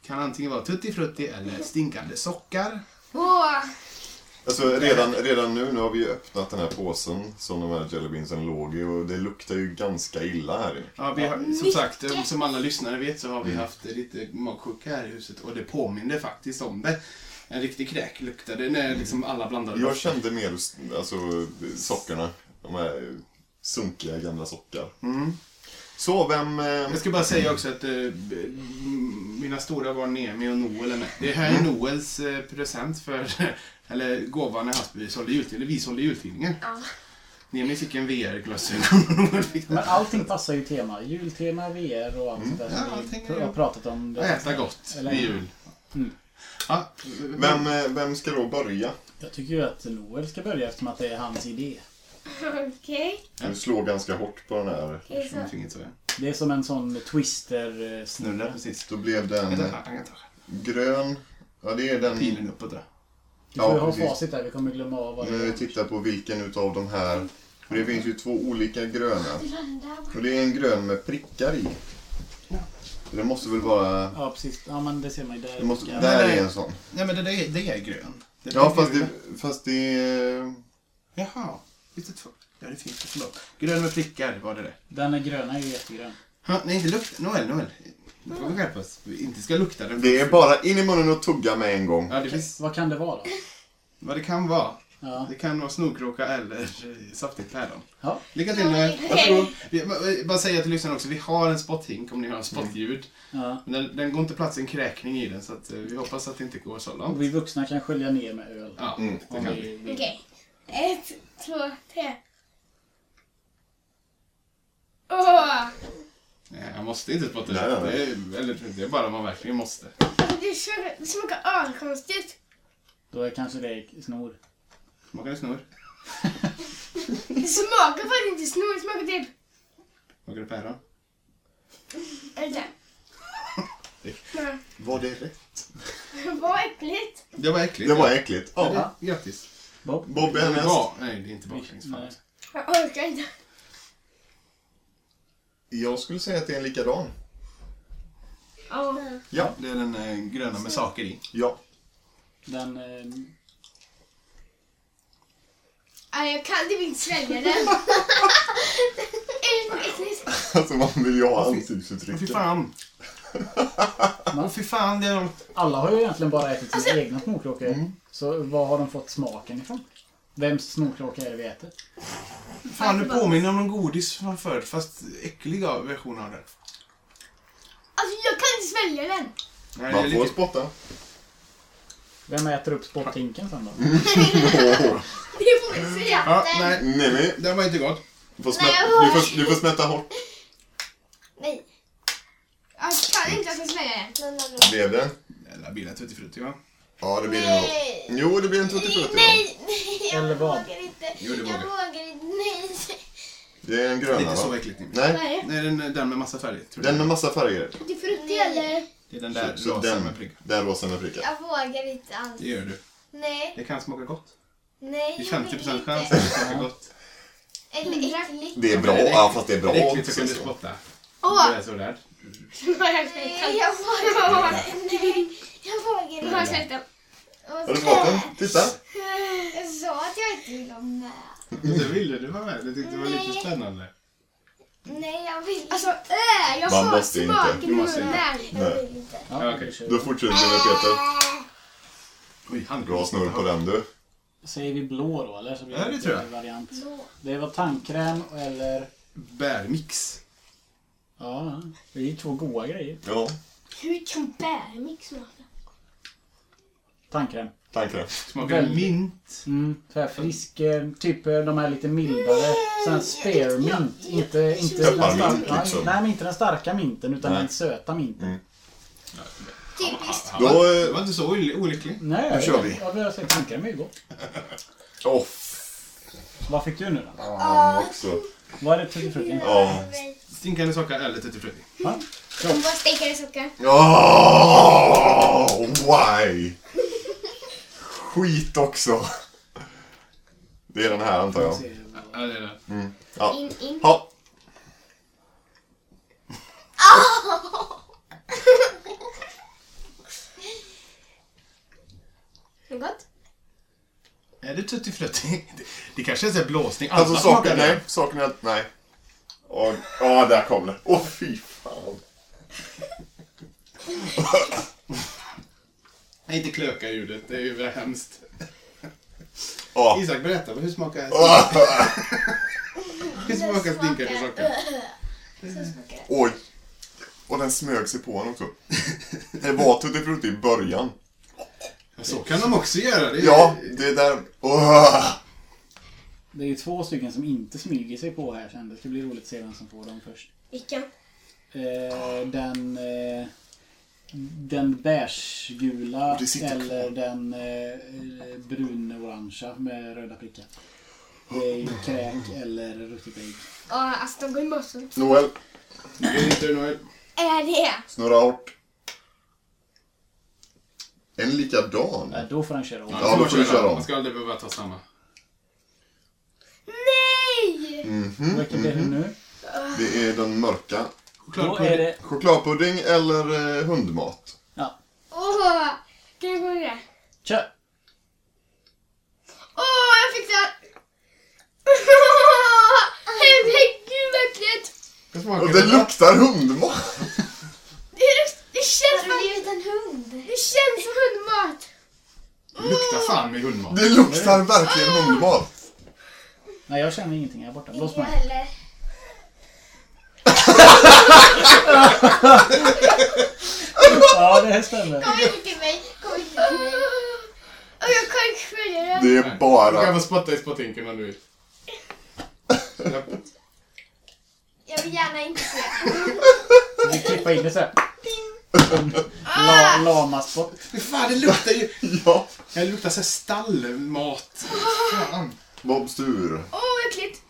kan antingen vara tuttifrutti eller stinkande sockar. Åh! Alltså redan, redan nu, nu har vi ju öppnat den här påsen som de här jellybeansen låg i och det luktar ju ganska illa här. Ja, vi har, som sagt, eh, som alla lyssnare vet så har vi haft eh, lite magsjuka här i huset och det påminner faktiskt om det. En riktig kräk luktade när liksom alla blandade Jag kände mer alltså, sockerna. De här sunkiga gamla sockar. Mm. Så, vem... Eh, Jag ska bara säga också att eh, mina stora barn Nemi och Noel är med. Det här är Noels eh, present för, eller gåva när Hasby sålde jultidningen, eller vi sålde jultidningen. Ja. Nemi fick en VR-glasögon Men allting passar ju tema. Jultema, VR och allt sånt där Ja, vi har pratat om. Och äta gott Eller- vid jul. Mm. Ja, vem, eh, vem ska då börja? Jag tycker ju att Noel ska börja eftersom att det är hans idé. Okej. Du slår ganska hårt på den här. Okej, så. Det är som en sån Snurra twister-snurra. precis. Då blev den eh, grön. Ja, det är den... pilen uppåt där. Du får ju Ja, ha precis. facit där, vi kommer glömma av vad det Nu är. tittar på vilken utav de här. För det finns ju två olika gröna. Och det är en grön med prickar i. Det måste väl vara... Ja, precis. Ja, men det ser man ju där. Det måste, där nej. är en sån. Nej men det, det, är, det är grön. Det Ja, är fast det, fast det är... Jaha, finns det två? Ja, det finns det. Förlåt. Grön med prickar var det det. Den är gröna är ju jättegrön. Ha, nej, inte lukta. Noel, Noel. Nu får vi skärpa oss. Vi inte ska lukta den. Det är bara in i munnen och tugga med en gång. Ja, det finns Vad kan det vara då? vad det kan vara. Ja. Det kan vara snorkråka eller eh, saftigt päron. ja. Lycka till Noel. Varsågod. Vi- ba- Bara säga till lyssnarna också, vi har en spotthink om ni har spottljud. ja. Men den, den går inte plats en kräkning i den så att eh, vi hoppas att det inte går så Och långt. vi vuxna kan skölja ner med öl. Ja, Mm, det kan vi vi. vill. Ett, två, tre. Åh! Nej, jag måste inte spotta Nej, ut. nej, Det är, eller, det är bara om man verkligen måste. Alltså, det smakar, det smakar askonstigt. Då är kanske det snor. Smakar det snor? Det smakar faktiskt inte snor, det smakar typ... Smakar det päron? Ja. Var det rätt? Vad äckligt. Det var äckligt. Det var ja. äckligt. Ja. Ja, Grattis. Bob? Bob är Det härnäst. var, nej, det är inte baklänges. Jag orkar inte. Jag skulle säga att det är en likadan. Ja. Ja. Det är den eh, gröna med saker i. Ja. Den... Eh, Nej, jag kan typ inte svälja den. Är det äckligt? Alltså man vill ju ha Åh, fy fan. Åh fy fan. Det är de... alla har ju egentligen bara ätit Alltså- sina egna snorkråkor. Mm. Så var har de fått smaken ifrån? Vems snorkråka är det vi äter? Fan, du påminner om någon godis från förr, fast äckliga version av det. Alltså, jag kan inte svälja den. Nej, det Man får lite... spotta. Vem äter upp spotthinken sen då? Det får vi se. Ja, nej. Nej, nej. Den var inte gott. Du får, jag du får, du får smätta hårt. Nej. Jag kan inte att jag svälja den. Blev det? Eller bilen Tutti Frutti va? Ja, det blir det nog. Nej. Jo, det blir en tuttifrutti. Nej, nej, jag Eller vad? vågar inte. Jo, det jag vågar. vågar inte. Nej. Det är en gröna Lite så va? äckligt. Nej, Nej, Nej. Nej den, den med massa färger. Tror jag. den med massa färger. Det är frutti eller? Det är den där Så, så rosa den, med prick. den rosa med prickar. Jag vågar inte alls. Det gör du. Nej, Det kan smaka gott. nej. Det är jag 50% vill chans inte. att det smakar gott. Eller äckligt. Det är bra, Det ja fast det är bra Det är äckligt så också. kan du så. spotta. Åh! Du är så rädd. Nej, jag vågar inte. Nej, jag vågar Nu har inte. du fått den? Titta! Jag sa att jag inte ville vara med. Du ville du vara med. Du tyckte det var lite spännande. Nej, jag vill Alltså, äh, jag Man har måste inte. smaken i Du måste munnen. inte. Jag vill inte. Ja, okej. då fortsätter vi med Peter. Oj, han Bra snurr på den du. Säger vi blå då eller? Så blir Ja, det tror jag. variant. Så. Det var tandkräm eller... Bärmix. Ja, det är ju två goda grejer. Ja, Hur kan bärmix smaka? Tandkräm. tandkräm. Smakar Väldigt. mint. Mm, så här frisk, eh, typ eh, de här lite mildare. Sån här spearmint. Inte, inte den Pepparmint, starka, liksom. nej, men inte den starka minten utan Nej. den söta minten. Mm. Typiskt. Han Då, var, eh, han var inte så oly- olycklig. Nej, Nu kör vi. Ja, vi har sett tandkräm är ju gott. Åh, Vad fick du nu då? fan också. Vad är det tutti frutti? Ja. Stinkande socker eller tutti frutti. Va? Hon bara steker i socker. Åh, why? Skit också. Det är den här antar jag. Ja, det är det. Mm. Ja. In, in. Ha. Är det gott? Är det tutti frutti? Det, det kanske är så här blåsning. Alltså Alla saken, smakar nej, saken är att, nej. Åh, Ja, där kom det. Åh, fy fan. Nej, inte klöka ljudet. Det är ju hemskt. Åh. Isak, berätta. Hur smakar, Åh. hur smakar stinkande socker? Oj. Och den smög sig på honom också. Det var tutti frutti i början. Så kan de också göra. Det är, Ja, det där... Åh. Det är ju två stycken som inte smyger sig på här sen. Det ska bli roligt att se vem som får dem först. Vilken? Eh, den eh, den sitter eller kvar. den eh, brun-orangea med röda prickar. Det är ju kräk eller ruttet ägg. Ja, alltså de går ju bort. Noel, Det är inte Noel. Är det? snurra hårt. En likadan. Eh, då får han köra om. Ja, då får du köra om. Man ska aldrig behöva ta samma. Nej! Mhm, Vilken blir det nu? Det är den mörka. Är det... Chokladpudding eller eh, hundmat? Ja, Åh! Kan jag gå det? kör! Åh, jag fick det! Herregud, vad äckligt! Och det luktar hundmat! Det, det känns Har du som... blivit en hund? Det känns som hundmat! Det luktar fan med hundmat. Det luktar verkligen hundmat. Nej, jag känner ingenting här borta. Blås Inte mig. jag heller. Ja, det här stämmer. Kom inte till mig. Kom inte till mig. Och jag kan inte följa det. Det är Du kan bara... få spotta i spottinken om du vill. Jag vill gärna inte se. Vi klipper in det så här. La, lamaspott. Men fan, det luktar ju... Ja. Det luktar så här stallmat. Fan. Bobs tur. Åh, äckligt!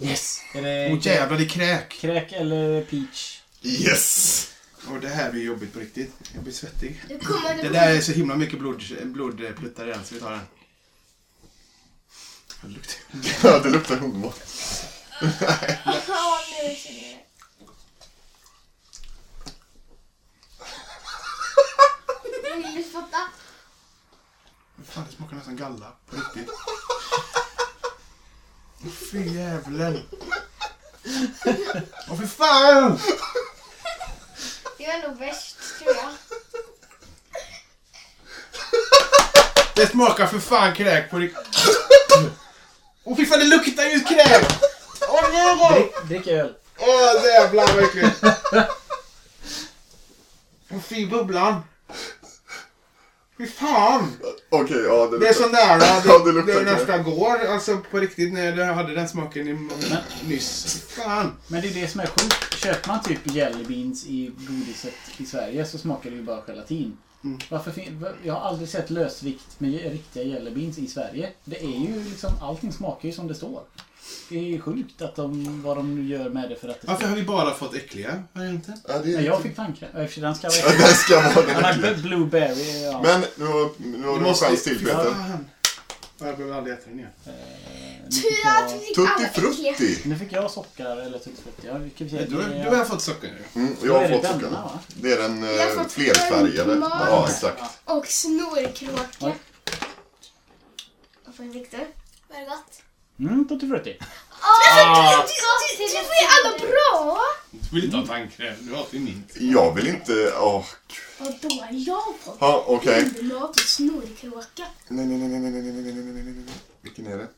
Yes! Är det Åh jävlar, det är kräk. kräk eller peach? Yes! Och det här blir jobbigt på riktigt. Jag blir svettig. Kommer det... Det där är så himla mycket blod, blodpluttar i den, så vi tar den. Det luktar... Ja, det luktar hundmat. Ja, nu känner jag det. Vill du spotta? Fan, det smakar nästan galla. På riktigt. Fy jävlen. Åh fy fan! Det var nog värst, tror jag. Det smakar för fan kräk på riktigt. Åh fy fan, det luktar ju kräk! Åh nej! Drick, drick öl. Åh jävlar vad äckligt. Åh fy bubblan. Fy fan! Okej, ja det Det är luktar... så nära Ja, det, det det nästan går. Alltså på riktigt när jag hade den smaken i, nyss. Fy fan. Men det är det som är sjukt. Köper man typ jelly beans i godiset i Sverige så smakar det ju bara gelatin. Mm. Varför jag har aldrig sett lösvikt med riktiga jelly beans i Sverige. Det är ju liksom, allting smakar ju som det står. Det är ju sjukt att de, vad de nu gör med det för att det Varför har vi bara fått äckliga varianter? Ja, det Men är... jag fick tandkräm. Ja, i och för sig, Den ska Ja, vara den ska vara den har äckliga. blueberry, ja. Men nu har, nu har du en chans till Peter. Fan. Jag behöver aldrig äta den igen. nu, fick Tur att vi jag, fick Tutti alla äckliga. frutti. nu fick jag sockar eller tuttifrutti. Ja, vi kan Du, se. du, det du har fått socker nu. Mm, Då jag är har det fått denna, socker. va? Det är den Jag har eh, fått flerfärgade. en tomat. Ja, exakt. Och snorkråka. Oj. Vad får Viktor? Var det gott? Mm, tuttifrutti. Ah, du, du, du får ju alla bra! Du vill inte ha tandkräm, du ju mint. Jag vill inte... Åh, Vadå? Jag har fått Ja, okej. undermat och snorkråka. Nej, nej, nej, nej, nej, nej, nej, nej, nej, nej, nej. Vilken är det?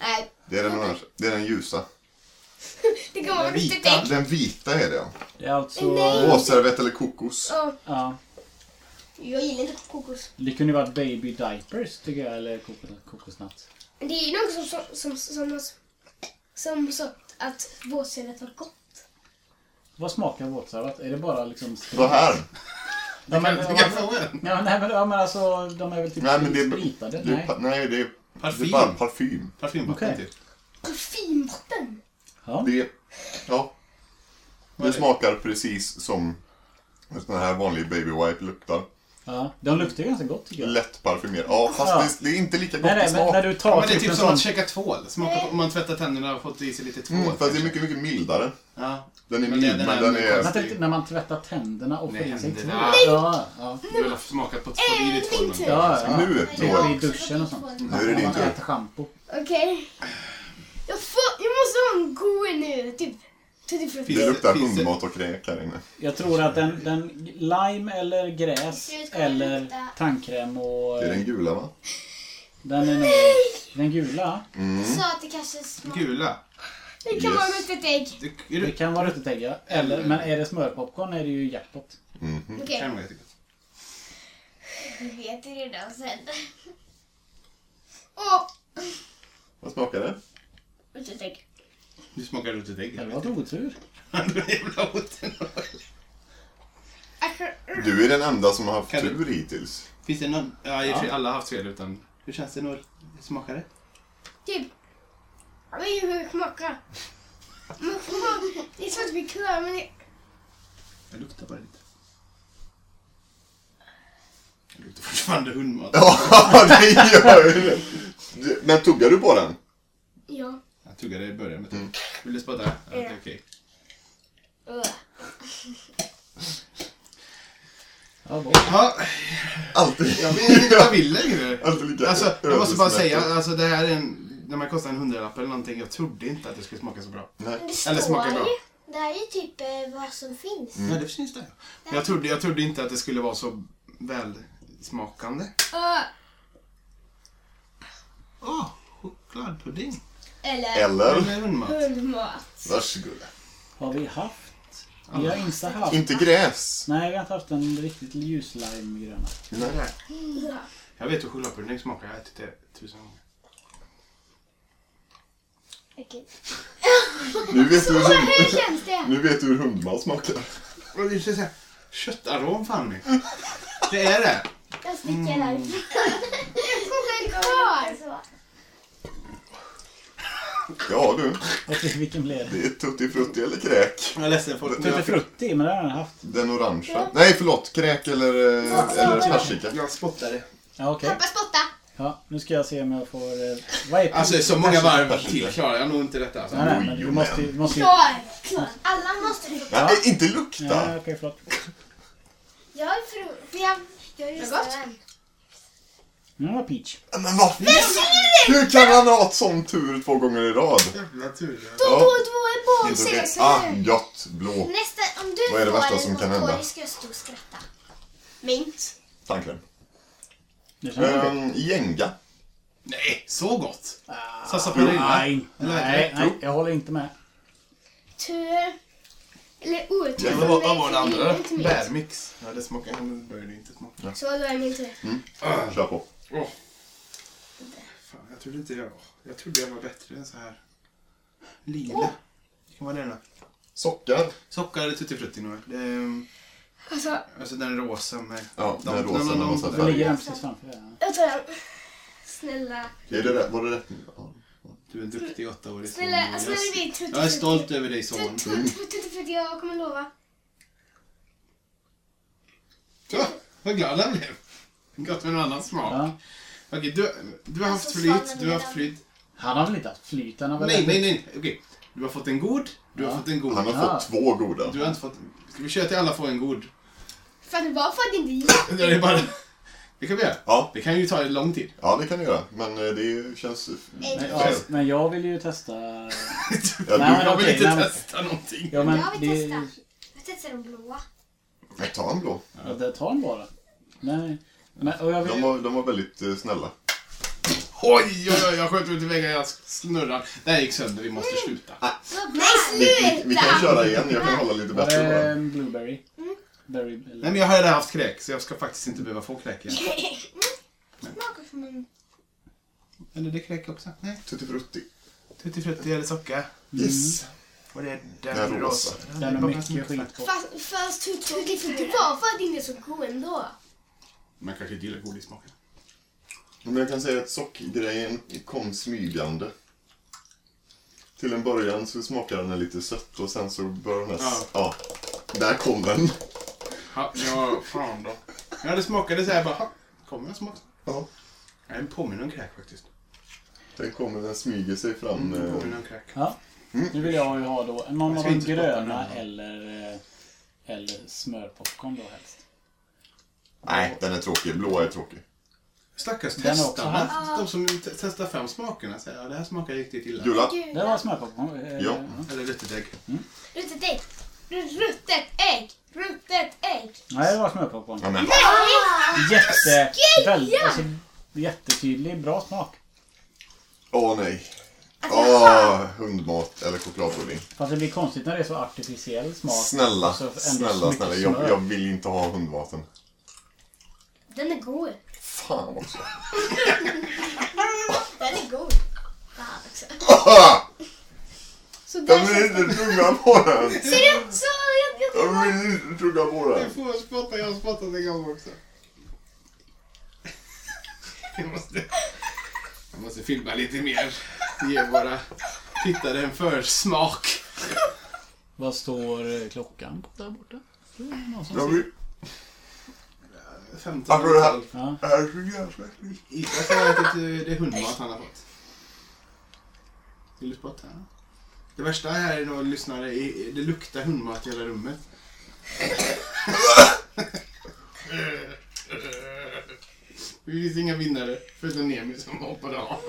Nej, Det är den orange. Det är den ljusa. det kan vara Den riktigt vita. äckligt. Den vita är det, ja. Det är alltså... Nej. Råservett eller kokos. Ja, Ja. jag gillar inte kokos. Det kunde ju varit baby diapers tycker jag, eller kokos, kokosnatt. Det är ju något som, som, som, som, som att våtservet var gott. Vad smakar våtservat? Är det bara liksom... Så här. Ja, men, Du kan få en. ja, nej, men, ja, men alltså, de är väl typ Nej, men det är... spritade? Det Nej. nej, det är... Det Parfym. är bara parfym. Parfymvatten Okej. typ. Parfymvatten. Ja. Det... Ja. Vad Det det? smakar precis som en sån här vanlig baby wipe luktar. Ja, de luktar ganska gott tycker jag. Lätt parfymerad. Ja, fast Ja. det, är inte lika gott Nej, i nej, men smak. när du tar Ja, men det är typ typ som att käka tvål. Smaka på, om man tvättar tänderna och fått i sig lite tvål. Mm, fast det är mycket, mycket mildare. Ja. Den är Men mild, den men är den är... Jag tänkte när man tvättar tänderna och får i sig tvål. Ja, ja. Du har smakat på fått i tvål. Ja, ja. Nu, då. i duschen och sånt. Nu är det din tur. äter schampo. Okej. Jag, får, jag måste ha en god nu. Typ. Det luktar Finns det- hundmat och kräk här inne. Jag tror att den, den lime eller gräs eller lukta. tandkräm och... Det är den gula va? Den är nog... Den gula. Mm. Sa att det kanske smakar... Gula. Det kan Yes. vara ett ägg. Det, är Det det, kan vara ruttet ägg ja. Eller, men är det smörpopcorn är det ju jackpot. Mhm. Okej. kan vara jättegott. Vi vet det redan sen. Åh! Vad smakar det? Ett ägg. Du smakar ruttet ägg. Det var ett otur. Du är jävla otur. Du är den enda som har haft Kan du- tur hittills. Finns det någon... Ja, i och för sig Ja. alla har haft fel utan... Hur känns det nu? Hur smakar det? typ. Jag vet inte hur det smakar. Men det är svårt att förklara men det... Jag luktar bara lite. Det luktar fortfarande hundmat. Ja, det gör det. Men tuggar du på den? Ja. Jag tuggade i början med Mm. Vill du spotta? Ja, det är okej. Ja, Alltid. jag vet inte vad jag vill längre. Alltid lika Alltså, jag måste bara säga, alltså det här är en... När man kostar en hundralapp eller någonting, jag trodde inte att det skulle smaka så bra. Men Nej. det Eller står smakar bra. ju. Det här är ju typ eh, vad som finns. Ja, det finns det. Men jag trodde, jag trodde inte att det skulle vara så välsmakande. Åh, chokladpudding. Eller Eller? Hundmat. hundmat. Varsågod. Har vi haft? Vi har inte haft... Inte gräs. Nej, vi har inte haft en riktigt ljuslime-gröna. Nej. Jag vet hur chokladpudding smakar, jag har ätit det tusen gånger. Okej. Nu vet du hur, Hur känns det? nu vet du hur hundmat smakar. Och det är så här, köttarom fan mig. Det är det. Jag sticker härifrån. Jag är kvar. Så. Ja du, vilken blev det? det är tutti frutti eller kräk. Jag är ledsen folk. Tutti frutti, men det har jag haft. Den orangea. Nej förlåt, kräk eller, eh, eller persika. Jag spottade. Ja, okej. Pappa spotta. Ja, nu ska jag se om jag får... eh, Vad är Alltså så många varv till klarar jag nog inte detta. Alltså. Nej, nej, men du måste ju... du måste ju... Klar. Klar. Alla måste få. Nej, inte Ja, lukta. okej, förlåt. Jag är fru... För jag... Jag är just Vad Nu var peach. Men vad Hur kan han ha ett sån tur två gånger i rad? Jävla tur. Då, då, då är ses. Ah, gött. Blå. Nästa, om du Vad är det värsta en som kan hända? ska jag stå och skratta. Mint. Tandkräm. Um, Jenga. Nej, så gott. Ah, Sarsaparilla. Nej, nej, nej, jag håller inte med. Tur. Eller otur. Ja, vad, var- vad var det andra? Bärmix. Ja, det smakar... Det började inte smaka. Så då är min tur. Kör på. Åh. Fan, jag trodde inte jag... Jag trodde jag var bättre än så här. Lila. Det kan vara det då. Sockar. Sockar eller tuttifrutti nog. Det är, Alltså, alltså den rosa med... Ja, De- den de- rosa med massa de- Då ligger färger. den precis framför dig. jag tar den. Snälla. Är det rätt? Var det rätt? Ja. Du är en duktig åttaårig son. Snälla, Jag- snälla vi tutti Jag är stolt över dig son. Tutti tutti frutti, jag kommer lova. Ja, vad glad han blev. Gott med en annan smak. Ja. Okej, du, du har haft flyt, du har haft flyt. Han har väl inte haft flyt? Han har väl Nej, nej, nej. Okej. Du har fått en god, du har fått en god. Han har Ja. fått två goda. Du har inte fått... Ska vi köra till alla får en god? För det var för att det inte gick. Det är bara... Det kan vi göra. Ja. Det kan ju ta lång tid. ja, det kan du göra. Men eh, det känns... Men, Nej, ja, men jag vill ju testa... Ja, Nej, du, men Jag vill okej, inte nej, men- testa någonting. Ja, men Jag vill det... testa. Jag testar de blåa. Ta en blå. Ja, det tar en bara. Nej. Men, och jag De vill... var, de var väldigt eh, snälla. Oj, oj, oj, jag sköt ut i väggen, jag snurrar. Det här gick sönder, vi måste sluta. Nej, Vi, vi, vi kan sluta! köra igen. Jag kan hålla lite bättre den. en blueberry? Berry, Nej, eller... men jag har redan haft kräk, så jag ska faktiskt inte behöva få kräk igen. Smakar som en... Eller det är kräk också? Nej. Tutti frutti. Tutti frutti eller socka. Yes. Och det är den, Den rosa. Den har mycket skit på. Fast, fast tutti frutti var för att det inte är så god ändå. Man kanske inte gillar godissmaken. Men jag kan säga att sockgrejen kom smygande. Till en början så smakade den lite sött och sen så började den... Ja. Ja. Där kom den. Ja, ja fan då. Ja, det smakade så här bara, "Ha, kommer en smak? Ja. Ja, Den påminner om crack faktiskt. Den kommer, den smyger sig fram. Den eh, påminner om crack. Ja. Nu vill jag ju ha då någon av de gröna den. eller, eh, eller smörpopcorn då helst. Nej, den är tråkig. Blå är tråkig. Stackars Den har också testarna. haft- De som te- testar fram smakerna säger ja, det här smakar riktigt illa. Gula. Gud. Det var smörpopcorn. eh, Ja. Eller ruttet ägg. Ruttet ägg. Ruttet ägg. Ruttet ägg. Nej, det var smörpopcorn. Ja, men. Jätte... Väldigt, alltså, jättetydlig, bra smak. Åh nej. Åh, hundmat eller chokladpudding. Fast det blir konstigt när det är så artificiell smak. Snälla, och så ändå så snälla, mycket snälla. Jag, smör. jag vill inte ha hundmaten. Den är god. Fan också. Den är god. Fan också. Så Jag vill känns inte tugga på den. Ser du? Så jag, jag, Jag vill inte tugga på den. får spotta, jag har spottat en gång också. Jag måste, jag måste filma lite mer. Ge våra tittare en försmak. Vad står eh, klockan på där borta? Det är någon som Jag ser. vill... 15 Alltså, det här- Ja. Det här är så jävla äckligt. Jag säger att det det är hundmat han har fått. Vill du spotta? Det värsta här är nog lyssnare, det luktar hundmat i hela rummet. Det finns inga vinnare, förutom Nemi som hoppade av.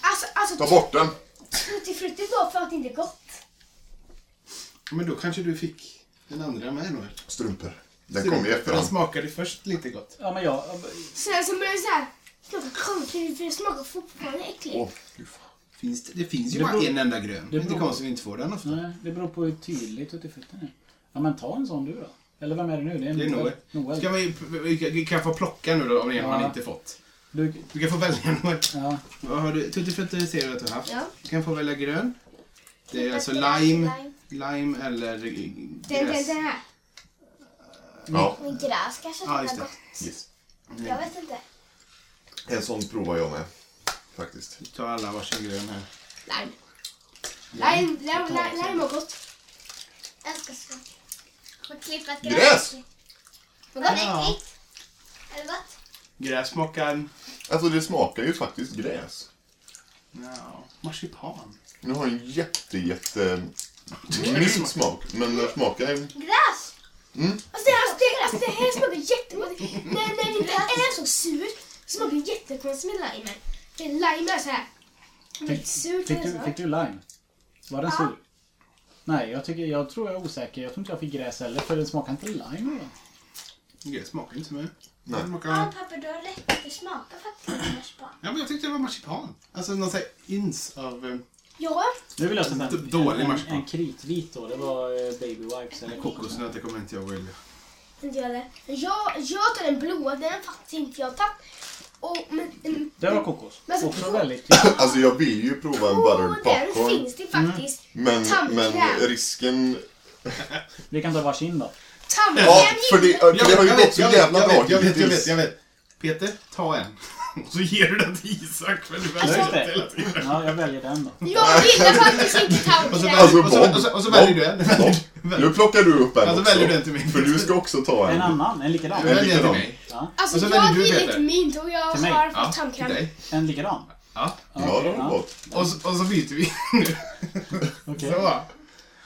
alltså, alltså Ta bort den. Tutti Frutti var för att det inte gott. Men då kanske du fick den andra med Noel. Strumpor. Den kom Den efterhand. smakade först lite gott. Ja, men jag... Sen så började det såhär för det smakar fortfarande äckligt. Åh, fy fan. Finns det, det finns ju Det bara beror- en enda grön. Det är inte beror- konstigt att vi inte får den ofta. Nej, det beror på hur tydligt tuttifrutten är. Ja, men ta en sån du då. Eller vem är det nu? Det är, Det är Noel. Noel. Ska vi, vi kan- vi kan få plocka nu då om man Ja. inte fått. Du, Du kan få välja Noel. ja, Vad har du? Tutti frutti ser du att du har haft. Ja. Du kan få välja grön. Det är alltså Gräs, lime, lime. lime eller eh, Den, den, gräs. den här. Ja, Men gräs kanske Ja, just är det. gott. yes. Jag vet inte. En sån provar jag med. Faktiskt. Vi tar alla varsin grön här. Lime. Lime, lime, lime, lime var gott. Jag ska så. Och klippat Gräs! Vad Var gott. Ja. äckligt? Är det gott? Gräs smakar... Alltså det smakar ju faktiskt gräs. Ja, marsipan. Nu har en jätte, jätte... Mild smak, men den smakar... Gräs! Mm. Alltså det, här, det, alltså, det här smakar jättegott. När, när det inte är så sur så smakar det jättekonstigt med limen. För Lime är så här. Väldigt surt. fick, du, så. fick du lime? Var den Ja. sur? Nej, jag, tycker, jag tror jag är osäker. Jag tror inte jag fick gräs heller, för den smakar inte lime. Gräs smakar inte så mycket. Nej. Det smakar... Ja, pappa, du har rätt. Det smakar faktiskt marsipan. Ja, men jag tyckte det var marsipan. Alltså någon sån här ins av... Ja, Nu vill jag sätta en, dålig en, marsipan. en kritvit då. Det var eh, baby wipes eller kokosnöt. Kokosnötter kommer inte jag att välja. inte jag det. Jag, jag tar den blåa, den har faktiskt inte jag tagit. Och, men, men, Det var kokos. Men så- Också väldigt tydligt. Alltså jag vill ju prova en på buttered den popcorn. finns det faktiskt Men, tandkräm. men risken... Vi kan ta varsin då. Tandkräm Ja, för det, för det har ju jag gått så jävla jag bra vet, jag vet, jag vet, jag vet. Peter, ta en. Och så ger du den till Isak för du Ja, väljer just det det. hela tiden. Ja, jag väljer den då. Jag gillar faktiskt inte Och så, tandkräm. Alltså, och så, Bob, och så, och så väljer Bob, du en. Nu plockar du upp en Ja, så också. väljer du en till mig. För du ska också ta En en. annan, en likadan. Du väljer en till likadan. mig. Ja, Alltså Och så jag väljer du, vill Peter. inte mint och jag Till mig. har Ja, fått till tandkräm. dig. en likadan. Ja. Ja, det Okej, var gott. Och så, och så byter vi nu. Okej. Så.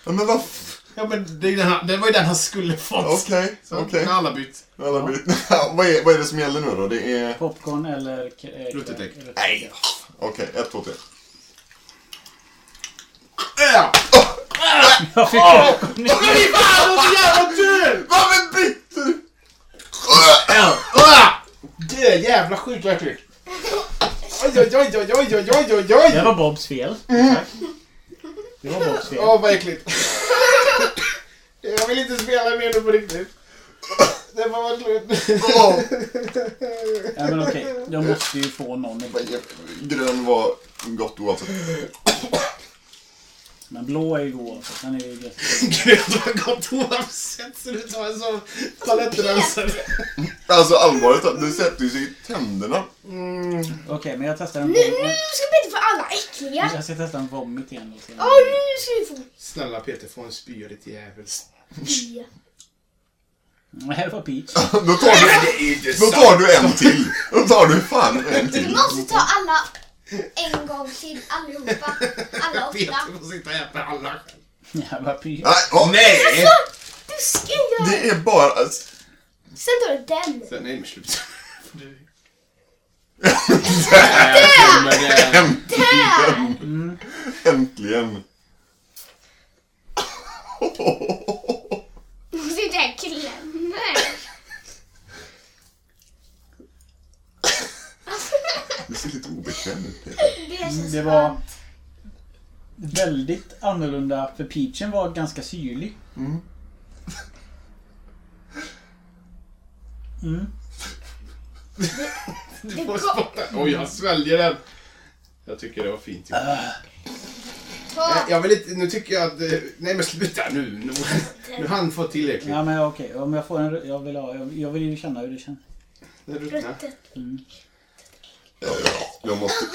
Ja, men vad... f- Ja, men det, är den han, det var ju den han skulle fått. Okej, Så okej. har alla bytt. Alla byt. vad, är, vad är det som gäller nu då? Det är... Popcorn eller... eh, Ruttet ägg. ruttet Nej. Okej, ett, två, tre. Ja! Jag fick Men fy fan, vad så jävla kul! Varför bytte du? Det är jävla sjukt vad äckligt. Oj, oj, oj, oj, oj, oj, oj, oj, Det oj! var Bobs fel. Tack. Det var Bobs fel. Åh, vad äckligt. Jag vill inte spela mer nu på riktigt. Det får vara slut. Åh, Ja, men okej. Jag måste ju få någon. Grön var gott oavsett. Men blå är ju god också. Den är ju gött. Grönt har gått oavsett så du tar en sån palettrensare. Alltså allvarligt talat, det sätter ju sig i tänderna. Okej, men jag testar en Nu, vom- nu ska vi inte få alla äckliga. Jag ska testa en vomit igen. sen. Ja, nu ska vi få Snälla Peter, få en spya ditt jävel. spya. Det här var Peach. Då tar du, då tar du en till. Då tar du fan en Du till. måste ta alla en gång till, allihopa. Alla åtta. Peter får sitta och äta alla. Det här var Peach. Nej, ja, Nej! Du ska göra... det är bara... Sen tar du den. Sen, nej men sluta. Äntligen! Äntligen! Du måste inte här klämmer. Du Peter. Det känns Det var skönt. väldigt annorlunda för Peachen var ganska syrlig. Mm. Du får spotta. Oj, jag sväljer den. Jag tycker det var fint gjort. Ta. Jag vill inte, nu tycker jag att... eh, Nej men sluta nu. Nu, nu har han fått tillräckligt. Ja men okej, om jag får en... Jag vill, ha, jag, jag vill ju känna hur det känns. Det ruttnar. Ruttet. Jag måste...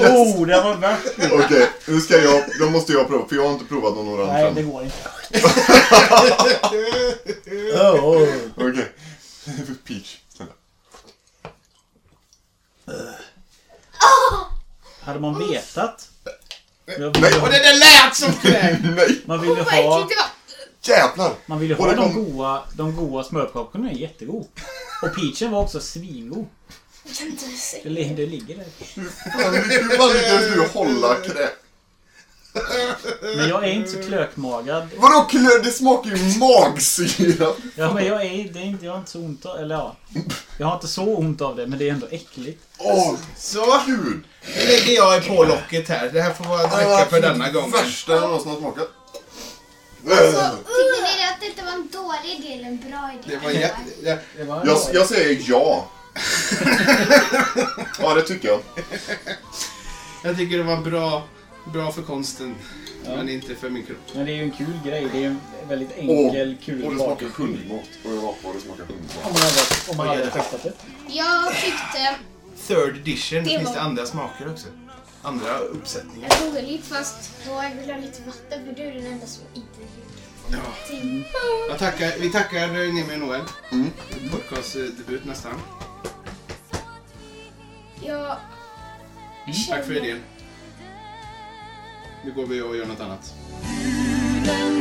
Oh, det var värst! Okej, nu ska jag... Då måste jag prova, för jag har inte provat någon orange Nej, än. det går inte. oh, oh. Okej. Peach. snälla. Hade man vetat? Nej, Och det där lät som! Nej! man vill ju Vad ha. Jävlar! man vill ju ha de kom- goa, de goa smörpopcornen är jättegod. Och peachen var också svingod. Jag kan inte se. Det, li- det ligger där. Hur fan lyckades du hålla krä... Men jag är inte så klökmagad. Vadå klö? Det smakar ju magsyra! Ja, men jag är, det är inte, jag har inte så ont av, eller ja. Jag har inte så ont av det, men det är ändå äckligt. Åh, Så, gud! nu lägger jag på locket här. Det här får vara räcka för denna gången. Värsta jag någonsin har smakat. Så, tyckte ni att detta var en dålig idé eller en bra idé? Det var jätte... det- Det var Jag, jag säger ja. Ja, det tycker jag. Jag tycker det var bra, bra för konsten. Men inte för min kropp. Men det är ju en kul grej. Det är en väldigt enkel, kul och det smakar bakgrund. hundmat. Och jag var på det smakar hundmat. Om man hade, om man hade testat det. Jag tyckte Third edition, det Det finns var- det andra smaker också. Andra uppsättningar. jag tog lite fast då jag vill ha lite vatten för du är den enda som inte Ja. Jag tackar, vi tackar eh, Nemi och Noel. Mm. Podcastdebut eh, nästan. Jag känner... Tack för idén. Nu går vi och gör något annat. Julen